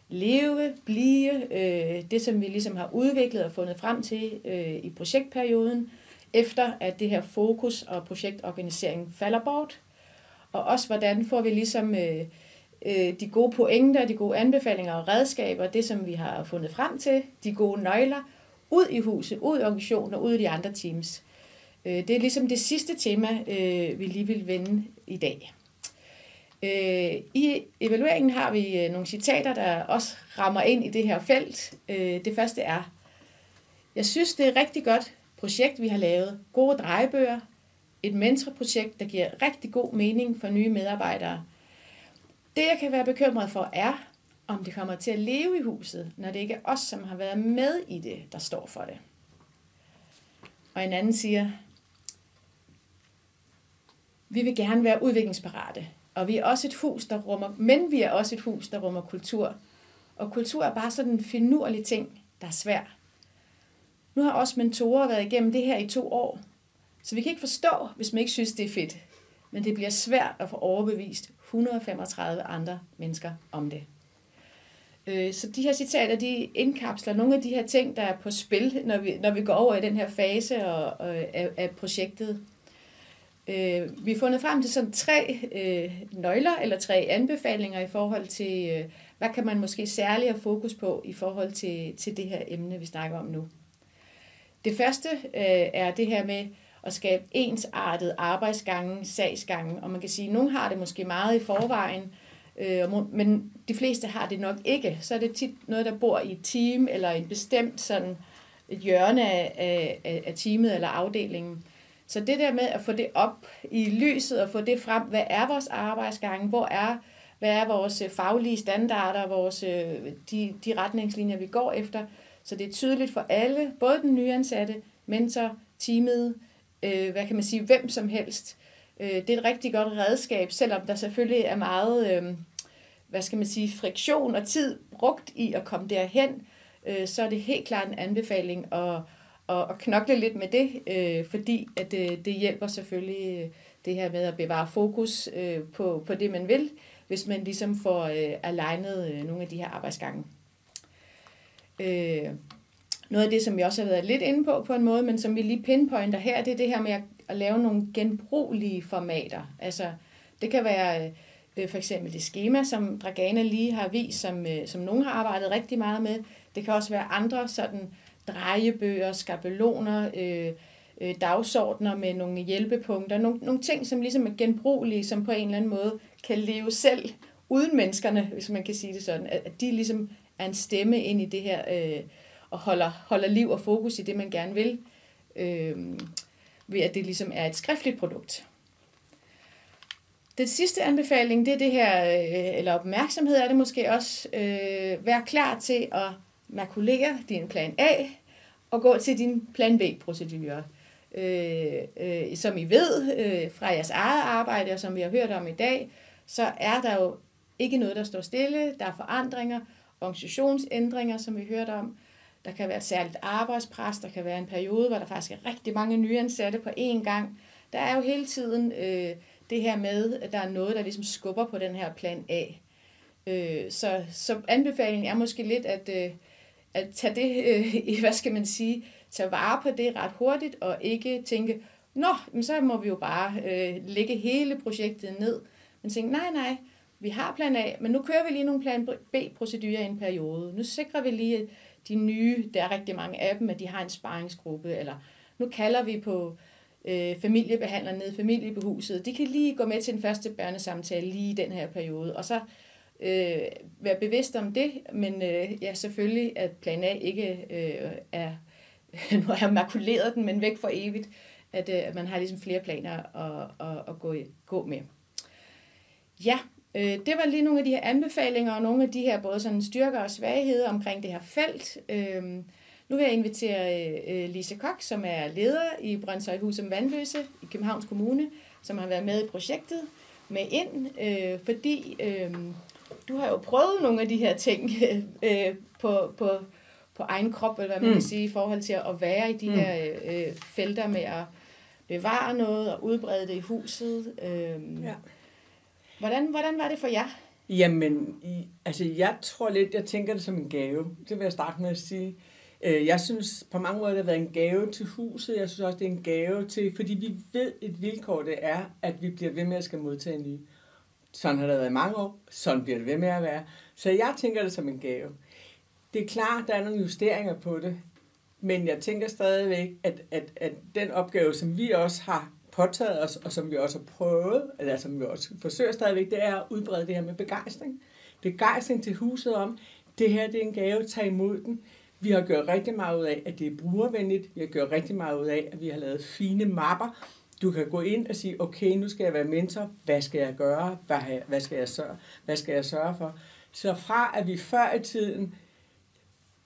[SPEAKER 1] leve, blive, øh, det som vi ligesom har udviklet og fundet frem til øh, i projektperioden, efter at det her fokus og projektorganisering falder bort. Og også hvordan får vi ligesom øh, øh, de gode pointer, de gode anbefalinger og redskaber, det som vi har fundet frem til, de gode nøgler, ud i huset, ud i organisationen og ud i de andre teams. Øh, det er ligesom det sidste tema, øh, vi lige vil vende i dag. Øh, I evalueringen har vi øh, nogle citater, der også rammer ind i det her felt. Øh, det første er, jeg synes, det er et rigtig godt projekt, vi har lavet. Gode drejebøger, et mentorprojekt, der giver rigtig god mening for nye medarbejdere. Det, jeg kan være bekymret for, er, om det kommer til at leve i huset, når det ikke er os, som har været med i det, der står for det. og en anden siger, vi vil gerne være udviklingsparate, og vi er også et hus, der rummer, men vi er også et hus, der rummer kultur. Og kultur er bare sådan en finurlig ting, der er svær. Nu har også mentorer været igennem det her i to år, så vi kan ikke forstå, hvis man ikke synes, det er fedt. Men det bliver svært at få overbevist 135 andre mennesker om det. Øh, så de her citater, de indkapsler nogle af de her ting, der er på spil, når vi, når vi går over i den her fase og, og, af, af projektet. Øh, vi har fundet frem til sådan tre øh, nøgler eller tre anbefalinger i forhold til, øh, hvad kan man måske særligt have fokus på i forhold til, til det her emne, vi snakker om nu. Det første øh, er det her med at skabe ensartet arbejdsgange, sagsgange, og man kan sige, at nogen har det måske meget i forvejen, øh, men de fleste har det nok ikke. Så er det tit noget, der bor i et team eller en bestemt sådan et hjørne af, af, af teamet eller afdelingen. Så det der med at få det op i lyset og få det frem, hvad er vores arbejdsgange, hvor er, hvad er vores øh, faglige standarder, vores, øh, de, de retningslinjer, vi går efter, så det er tydeligt for alle, både den nyansatte, mentor, teamet, øh, hvad kan man sige, hvem som helst. Øh, det er et rigtig godt redskab, selvom der selvfølgelig er meget, øh, hvad skal man sige, friktion og tid brugt i at komme derhen, øh, så er det helt klart en anbefaling at, at, at knokle lidt med det, øh, fordi at det, det hjælper selvfølgelig øh, det her med at bevare fokus øh, på, på det, man vil, hvis man ligesom får øh, alignet øh, nogle af de her arbejdsgange. Øh, noget af det, som vi også har været lidt inde på på en måde, men som vi lige pinpointer her, det er det her med at, lave nogle genbrugelige formater. Altså, det kan være øh, øh for eksempel det schema, som Dragana lige har vist, som, øh, som nogen har arbejdet rigtig meget med. Det kan også være andre sådan drejebøger, skabeloner, øh, øh, dagsordner med nogle hjælpepunkter, nogle, nogle ting, som ligesom er genbrugelige, som på en eller anden måde kan leve selv uden menneskerne, hvis man kan sige det sådan, at de ligesom er en stemme ind i det her øh, og holder, holder liv og fokus i det, man gerne vil, øh, ved at det ligesom er et skriftligt produkt. Den sidste anbefaling, det er det her, øh, eller opmærksomhed er det måske også, øh, vær klar til at makulere din plan A og gå til din plan B-procedurer. Øh, øh, som I ved øh, fra jeres eget arbejde, og som vi har hørt om i dag, så er der jo ikke noget, der står stille. Der er forandringer, organisationsændringer, som vi hørte om. Der kan være et særligt arbejdspres, der kan være en periode, hvor der faktisk er rigtig mange nyansatte på én gang. Der er jo hele tiden øh, det her med, at der er noget, der ligesom skubber på den her plan A. Øh, så, så anbefalingen er måske lidt at, øh, at tage det, øh, hvad skal man sige, tage vare på det ret hurtigt, og ikke tænke, nå, men så må vi jo bare øh, lægge hele projektet ned. Men tænke, nej, nej, vi har plan A, men nu kører vi lige nogle plan B-procedurer i en periode. Nu sikrer vi lige, de nye, der er rigtig mange af dem, at de har en sparringsgruppe, eller nu kalder vi på øh, familiebehandlere nede i familiebehuset. De kan lige gå med til den første børnesamtale lige i den her periode, og så øh, være bevidst om det, men øh, ja, selvfølgelig, at plan A ikke øh, er, nu har jeg makuleret den, men væk for evigt, at, øh, at man har ligesom flere planer at, at, at gå, gå med. Ja, det var lige nogle af de her anbefalinger, og nogle af de her både sådan styrker og svagheder omkring det her felt. Øh, nu vil jeg invitere øh, Lise Kok, som er leder i Brøndshøj Hus om Vandløse i Københavns Kommune, som har været med i projektet, med ind, øh, fordi øh, du har jo prøvet nogle af de her ting øh, på, på, på egen krop, eller hvad man mm. kan sige, i forhold til at være i de mm. her øh, felter med at bevare noget og udbrede det i huset. Øh, ja hvordan, hvordan var det for jer?
[SPEAKER 12] Jamen, i, altså jeg tror lidt, jeg tænker det som en gave. Det vil jeg starte med at sige. Øh, jeg synes på mange måder, det har været en gave til huset. Jeg synes også, det er en gave til, fordi vi ved, et vilkår det er, at vi bliver ved med at skal modtage nye. Sådan har det været i mange år. Sådan bliver det ved med at være. Så jeg tænker det som en gave. Det er klart, der er nogle justeringer på det. Men jeg tænker stadigvæk, at, at, at den opgave, som vi også har påtaget os, og som vi også har prøvet, eller som vi også forsøger stadigvæk, det er at udbrede det her med begejstring. Begejstring til huset om, det her det er en gave, tag imod den. Vi har gjort rigtig meget ud af, at det er brugervenligt. Vi har gjort rigtig meget ud af, at vi har lavet fine mapper. Du kan gå ind og sige, okay, nu skal jeg være mentor. Hvad skal jeg gøre? Hvad, hvad, skal, jeg sørge, hvad skal jeg sørge for? Så fra at vi før i tiden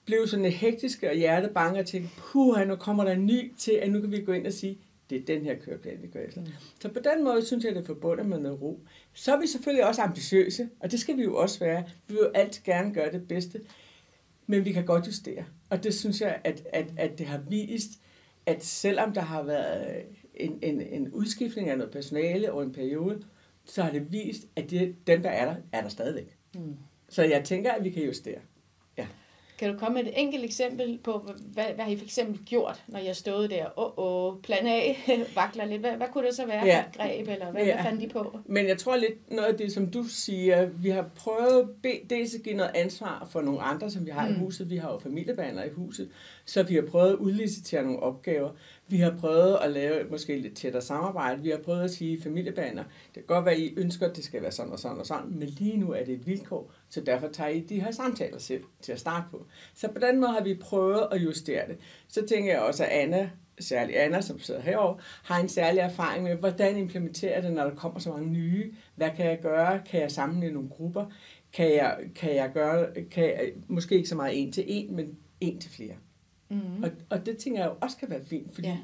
[SPEAKER 12] blev sådan hektiske og hjertebange og tænkte, puha, nu kommer der en ny til, at nu kan vi gå ind og sige, det er den her køreplan, vi går efter. Mm. Så på den måde synes jeg, det er forbundet med noget ro. Så er vi selvfølgelig også ambitiøse, og det skal vi jo også være. Vi vil jo altid gerne gøre det bedste, men vi kan godt justere. Og det synes jeg, at, at, at det har vist, at selvom der har været en, en, en udskiftning af noget personale over en periode, så har det vist, at det, dem, der er der, er der stadigvæk. Mm. Så jeg tænker, at vi kan justere.
[SPEAKER 1] Kan du komme med et enkelt eksempel på, hvad, hvad har I for eksempel gjort, når jeg stod der, åh, oh, oh, plan A vakler lidt. Hvad, hvad kunne det så være ja. et greb, eller hvad, ja. hvad fandt de på?
[SPEAKER 12] Men jeg tror lidt, noget af det, som du siger, vi har prøvet dels at give noget ansvar for nogle andre, som vi har mm. i huset. Vi har jo familiebehandlere i huset, så vi har prøvet at udlicitere nogle opgaver. Vi har prøvet at lave måske lidt tættere samarbejde. Vi har prøvet at sige familiebaner, det kan godt være, at I ønsker, at det skal være sådan og sådan og sådan, men lige nu er det et vilkår, så derfor tager I de her samtaler selv til at starte på. Så på den måde har vi prøvet at justere det. Så tænker jeg også, at Anna, særligt Anna, som sidder herovre, har en særlig erfaring med, hvordan implementerer det, når der kommer så mange nye. Hvad kan jeg gøre? Kan jeg samle nogle grupper? Kan jeg, kan jeg gøre, kan jeg, måske ikke så meget en til en, men en til flere. Mm. Og, og det tænker jeg jo også kan være fint, fordi ja.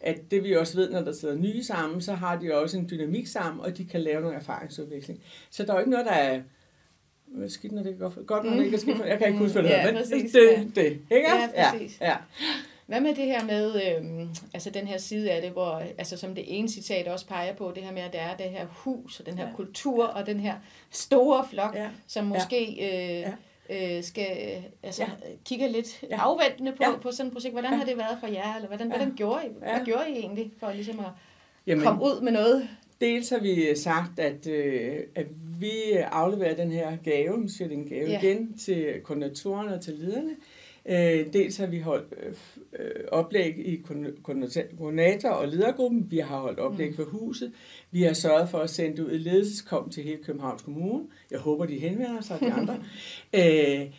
[SPEAKER 12] at det vi også ved, når der sidder nye sammen, så har de også en dynamik sammen, og de kan lave nogle erfaringsudvikling. Så der er jo ikke noget, der er skidt, når det er godt, godt når det ikke er skidt. Jeg kan ikke huske, hvad det
[SPEAKER 1] ja,
[SPEAKER 12] hedder, men
[SPEAKER 1] præcis,
[SPEAKER 12] det,
[SPEAKER 1] ja.
[SPEAKER 12] det, ikke?
[SPEAKER 1] Ja, præcis.
[SPEAKER 12] Ja, ja.
[SPEAKER 1] Hvad med det her med, øhm, altså den her side af det, hvor, altså som det ene citat også peger på, det her med, at der er det her hus, og den her ja. kultur, og den her store flok, ja. som måske ja. Øh, ja. Øh, skal altså, ja. kigge lidt ja. afventende på, ja. på sådan et projekt. Hvordan ja. har det været for jer, eller hvordan, ja. hvordan gjorde I, ja. hvad gjorde I egentlig, for ligesom at Jamen, komme ud med noget?
[SPEAKER 12] Dels har vi sagt, at, øh, at vi afleverer den her gave, nu siger det en gave ja. igen, til koordinatorerne og til lederne. Øh, dels har vi holdt øh, oplæg i koordinator- og ledergruppen. Vi har holdt oplæg mm. for huset. Vi har sørget for at sende ud et ledelseskom til hele Københavns Kommune. Jeg håber, de henvender sig til andre. øh,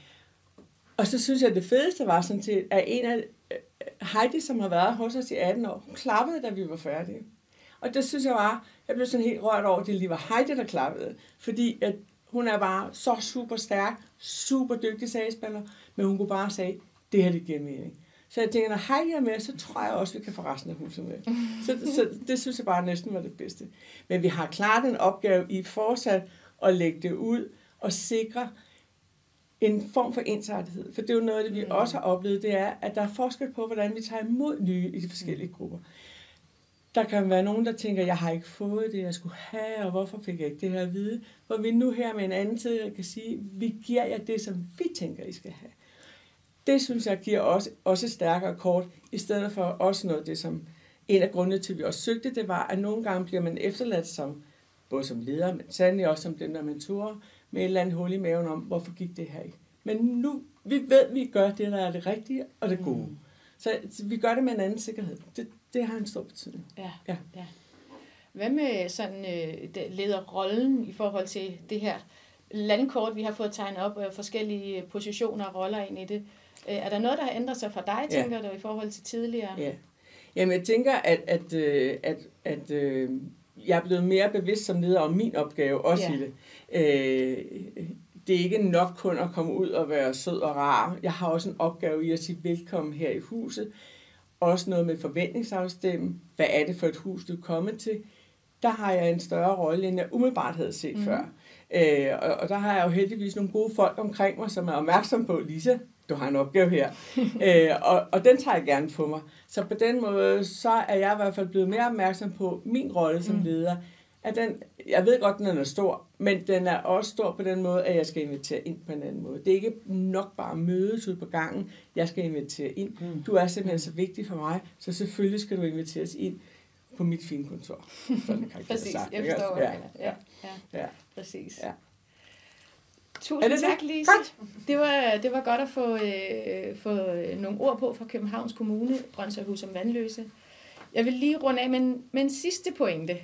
[SPEAKER 12] og så synes jeg, at det fedeste var sådan set, at en af Heidi, som har været hos os i 18 år, hun klappede, da vi var færdige. Og det synes jeg var, jeg blev sådan helt rørt over, at det lige var Heidi, der klappede. Fordi at hun er bare så super stærk, super dygtig sagsspiller, men hun kunne bare sige, det her det giver mening. Så jeg tænker, når Heidi er med, så tror jeg også, vi kan få resten af huset med. Så, så det synes jeg bare næsten var det bedste. Men vi har klart en opgave i fortsat at lægge det ud og sikre en form for ensartethed. For det er jo noget, det vi mm. også har oplevet, det er, at der er forskel på, hvordan vi tager imod nye i de forskellige grupper. Der kan være nogen, der tænker, jeg har ikke fået det, jeg skulle have, og hvorfor fik jeg ikke det her at vide? Hvor vi nu her med en anden tid kan sige, vi giver jer det, som vi tænker, I skal have. Det synes jeg giver os også et stærkere kort, i stedet for også noget det, som en af grundene til, at vi også søgte, det var, at nogle gange bliver man efterladt som, både som leder, men sandelig også som den der mentorer, med et eller andet hul i maven om, hvorfor gik det her ikke. Men nu, vi ved, at vi gør det, der er det rigtige og det gode. Mm. Så vi gør det med en anden sikkerhed. Det, det har en stor betydning.
[SPEAKER 1] Ja. ja. ja. Hvad med sådan øh, lederrollen i forhold til det her landkort, vi har fået tegnet op, og forskellige positioner og roller ind i det? Øh, er der noget, der har ændret sig for dig, ja. tænker du, i forhold til tidligere?
[SPEAKER 12] Ja. Jamen, jeg tænker, at, at, øh, at, at, at øh, jeg er blevet mere bevidst som leder om min opgave, også ja. i det. Øh, det er ikke nok kun at komme ud og være sød og rar. Jeg har også en opgave i at sige velkommen her i huset. Også noget med forventningsafstemme. Hvad er det for et hus, du er kommet til? Der har jeg en større rolle, end jeg umiddelbart havde set mm. før. Øh, og, og der har jeg jo heldigvis nogle gode folk omkring mig, som er opmærksom på, Lisa, du har en opgave her. øh, og, og den tager jeg gerne på mig. Så på den måde, så er jeg i hvert fald blevet mere opmærksom på min rolle som mm. leder. At den, jeg ved godt, den er stor, men den er også stor på den måde, at jeg skal invitere ind på en anden måde. Det er ikke nok bare at mødes ud på gangen. Jeg skal invitere ind. Mm. Du er simpelthen så vigtig for mig, så selvfølgelig skal du inviteres ind på mit fine kontor.
[SPEAKER 1] Sådan præcis, sagt, jeg forstår, ja. Ja. Ja. ja, præcis. Ja. Tusind det tak, det? Lise. Godt. Det var, det var godt at få, øh, få nogle ord på fra Københavns Kommune, Brøndshøjhus som vandløse. Jeg vil lige runde af med en, med en sidste pointe.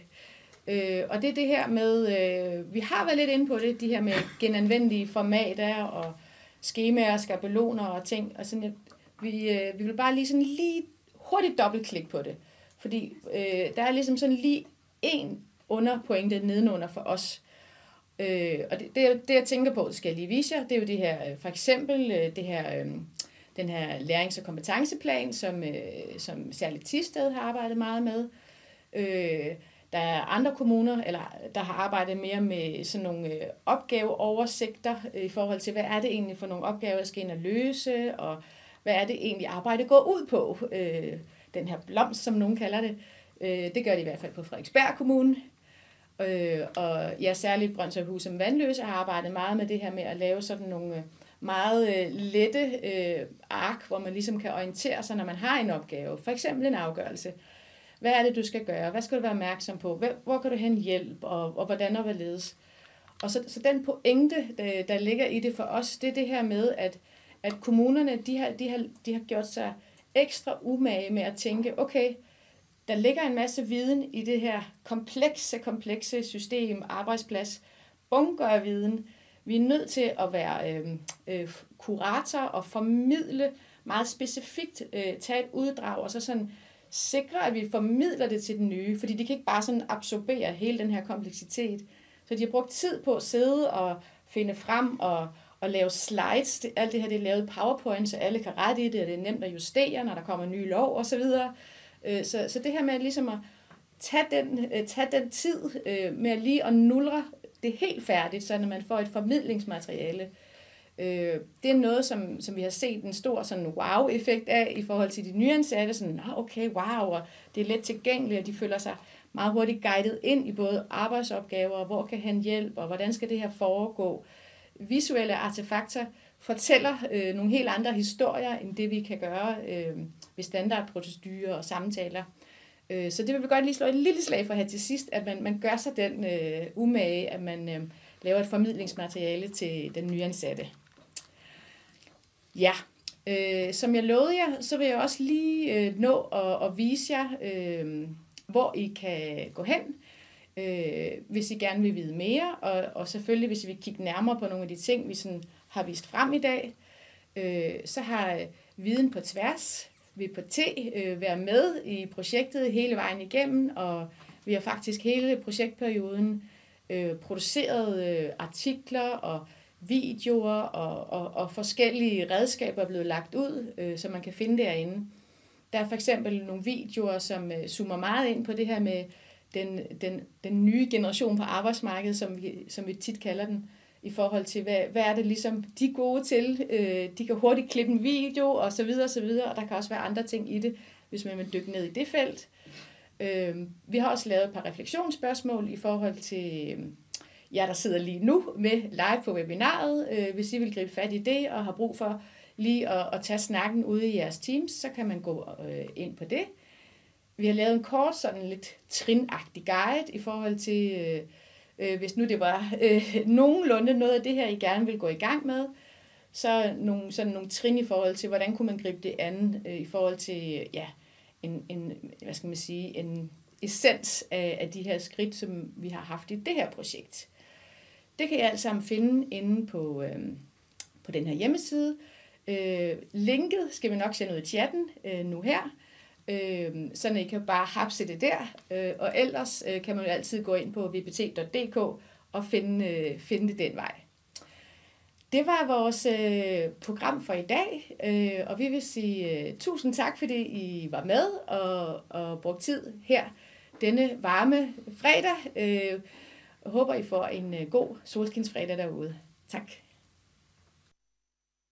[SPEAKER 1] Øh, og det er det her med, øh, vi har været lidt inde på det, de her med genanvendelige formater og skemaer, skabeloner og ting. Og sådan, vi, øh, vi vil bare lige sådan lige hurtigt dobbeltklik på det. Fordi øh, der er ligesom sådan lige en underpointe nedenunder for os. Øh, og det, det, det, jeg tænker på, skal jeg lige vise jer, det er jo det her, øh, for eksempel øh, det her øh, den her lærings- og kompetenceplan, som, øh, som særligt Tisted har arbejdet meget med. Øh, der er andre kommuner, eller der har arbejdet mere med sådan nogle øh, opgaveoversigter øh, i forhold til, hvad er det egentlig for nogle opgaver, der skal ind og løse, og hvad er det egentlig arbejde går ud på. Øh, den her blomst, som nogen kalder det. Øh, det gør de i hvert fald på Frederiksberg Kommune. Øh, og ja, særligt Brøndshøjhus som Vandløse har arbejdet meget med det her med at lave sådan nogle øh, meget øh, lette øh, ark, hvor man ligesom kan orientere sig, når man har en opgave. For eksempel en afgørelse. Hvad er det, du skal gøre? Hvad skal du være opmærksom på? Hvor kan du hen hjælp? Og, og hvordan og hvorledes? Og så, så den pointe, der, der ligger i det for os, det er det her med, at, at kommunerne, de har, de, har, de har gjort sig ekstra umage med at tænke, okay, der ligger en masse viden i det her komplekse, komplekse system, arbejdsplads, bunker af viden. Vi er nødt til at være øh, øh, kurator og formidle meget specifikt, øh, tage et uddrag og så sådan sikre, at vi formidler det til den nye, fordi de kan ikke bare sådan absorbere hele den her kompleksitet. Så de har brugt tid på at sidde og finde frem og, at lave slides. Det, alt det her det er lavet i PowerPoint, så alle kan rette i det, og det er nemt at justere, når der kommer nye lov osv. Så, øh, så, så det her med ligesom at tage den, øh, tage den tid øh, med at lige at nulre det helt færdigt, så når man får et formidlingsmateriale, Øh, det er noget, som, som vi har set en stor sådan wow-effekt af i forhold til de nyansatte. Sådan, Nå, okay, wow, og det er let tilgængeligt, og de føler sig meget hurtigt guidet ind i både arbejdsopgaver, og hvor kan han hjælpe, og hvordan skal det her foregå. Visuelle artefakter fortæller øh, nogle helt andre historier, end det vi kan gøre øh, ved standardprocedurer og samtaler. Øh, så det vil vi godt lige slå et lille slag for her til sidst, at man, man gør sig den øh, umage, at man øh, laver et formidlingsmateriale til den nyansatte. Ja, øh, som jeg lovede jer, så vil jeg også lige øh, nå at, at vise jer, øh, hvor I kan gå hen, øh, hvis I gerne vil vide mere, og, og selvfølgelig hvis I vil kigge nærmere på nogle af de ting, vi sådan har vist frem i dag, øh, så har øh, Viden på Tværs vi på T øh, være med i projektet hele vejen igennem, og vi har faktisk hele projektperioden øh, produceret øh, artikler og videoer og, og, og forskellige redskaber er blevet lagt ud, øh, så man kan finde derinde. Der er for eksempel nogle videoer, som øh, zoomer meget ind på det her med den, den, den nye generation på arbejdsmarkedet, som vi, som vi tit kalder den, i forhold til, hvad, hvad er det ligesom, de er gode til. Øh, de kan hurtigt klippe en video, og så videre, og så videre, og der kan også være andre ting i det, hvis man vil dykke ned i det felt. Øh, vi har også lavet et par refleksionsspørgsmål i forhold til øh, jer, der sidder lige nu med live på webinaret. Øh, hvis I vil gribe fat i det og har brug for lige at, at tage snakken ude i jeres teams, så kan man gå øh, ind på det. Vi har lavet en kort, sådan lidt trinagtig guide i forhold til, øh, øh, hvis nu det var øh, nogenlunde noget af det her, I gerne vil gå i gang med, så nogle, sådan nogle trin i forhold til, hvordan kunne man gribe det an øh, i forhold til, ja, en, en, hvad skal man sige, en essens af, af de her skridt, som vi har haft i det her projekt. Det kan I alt sammen finde inde på, øh, på den her hjemmeside. Øh, linket skal vi nok sende ud i chatten øh, nu her, øh, så I kan bare hapse det der. Øh, og ellers øh, kan man jo altid gå ind på vpt.dk og finde, øh, finde det den vej. Det var vores øh, program for i dag, øh, og vi vil sige øh, tusind tak, fordi I var med og, og brugte tid her denne varme fredag. Øh, håber, I får en øh, god solskinsfredag derude. Tak.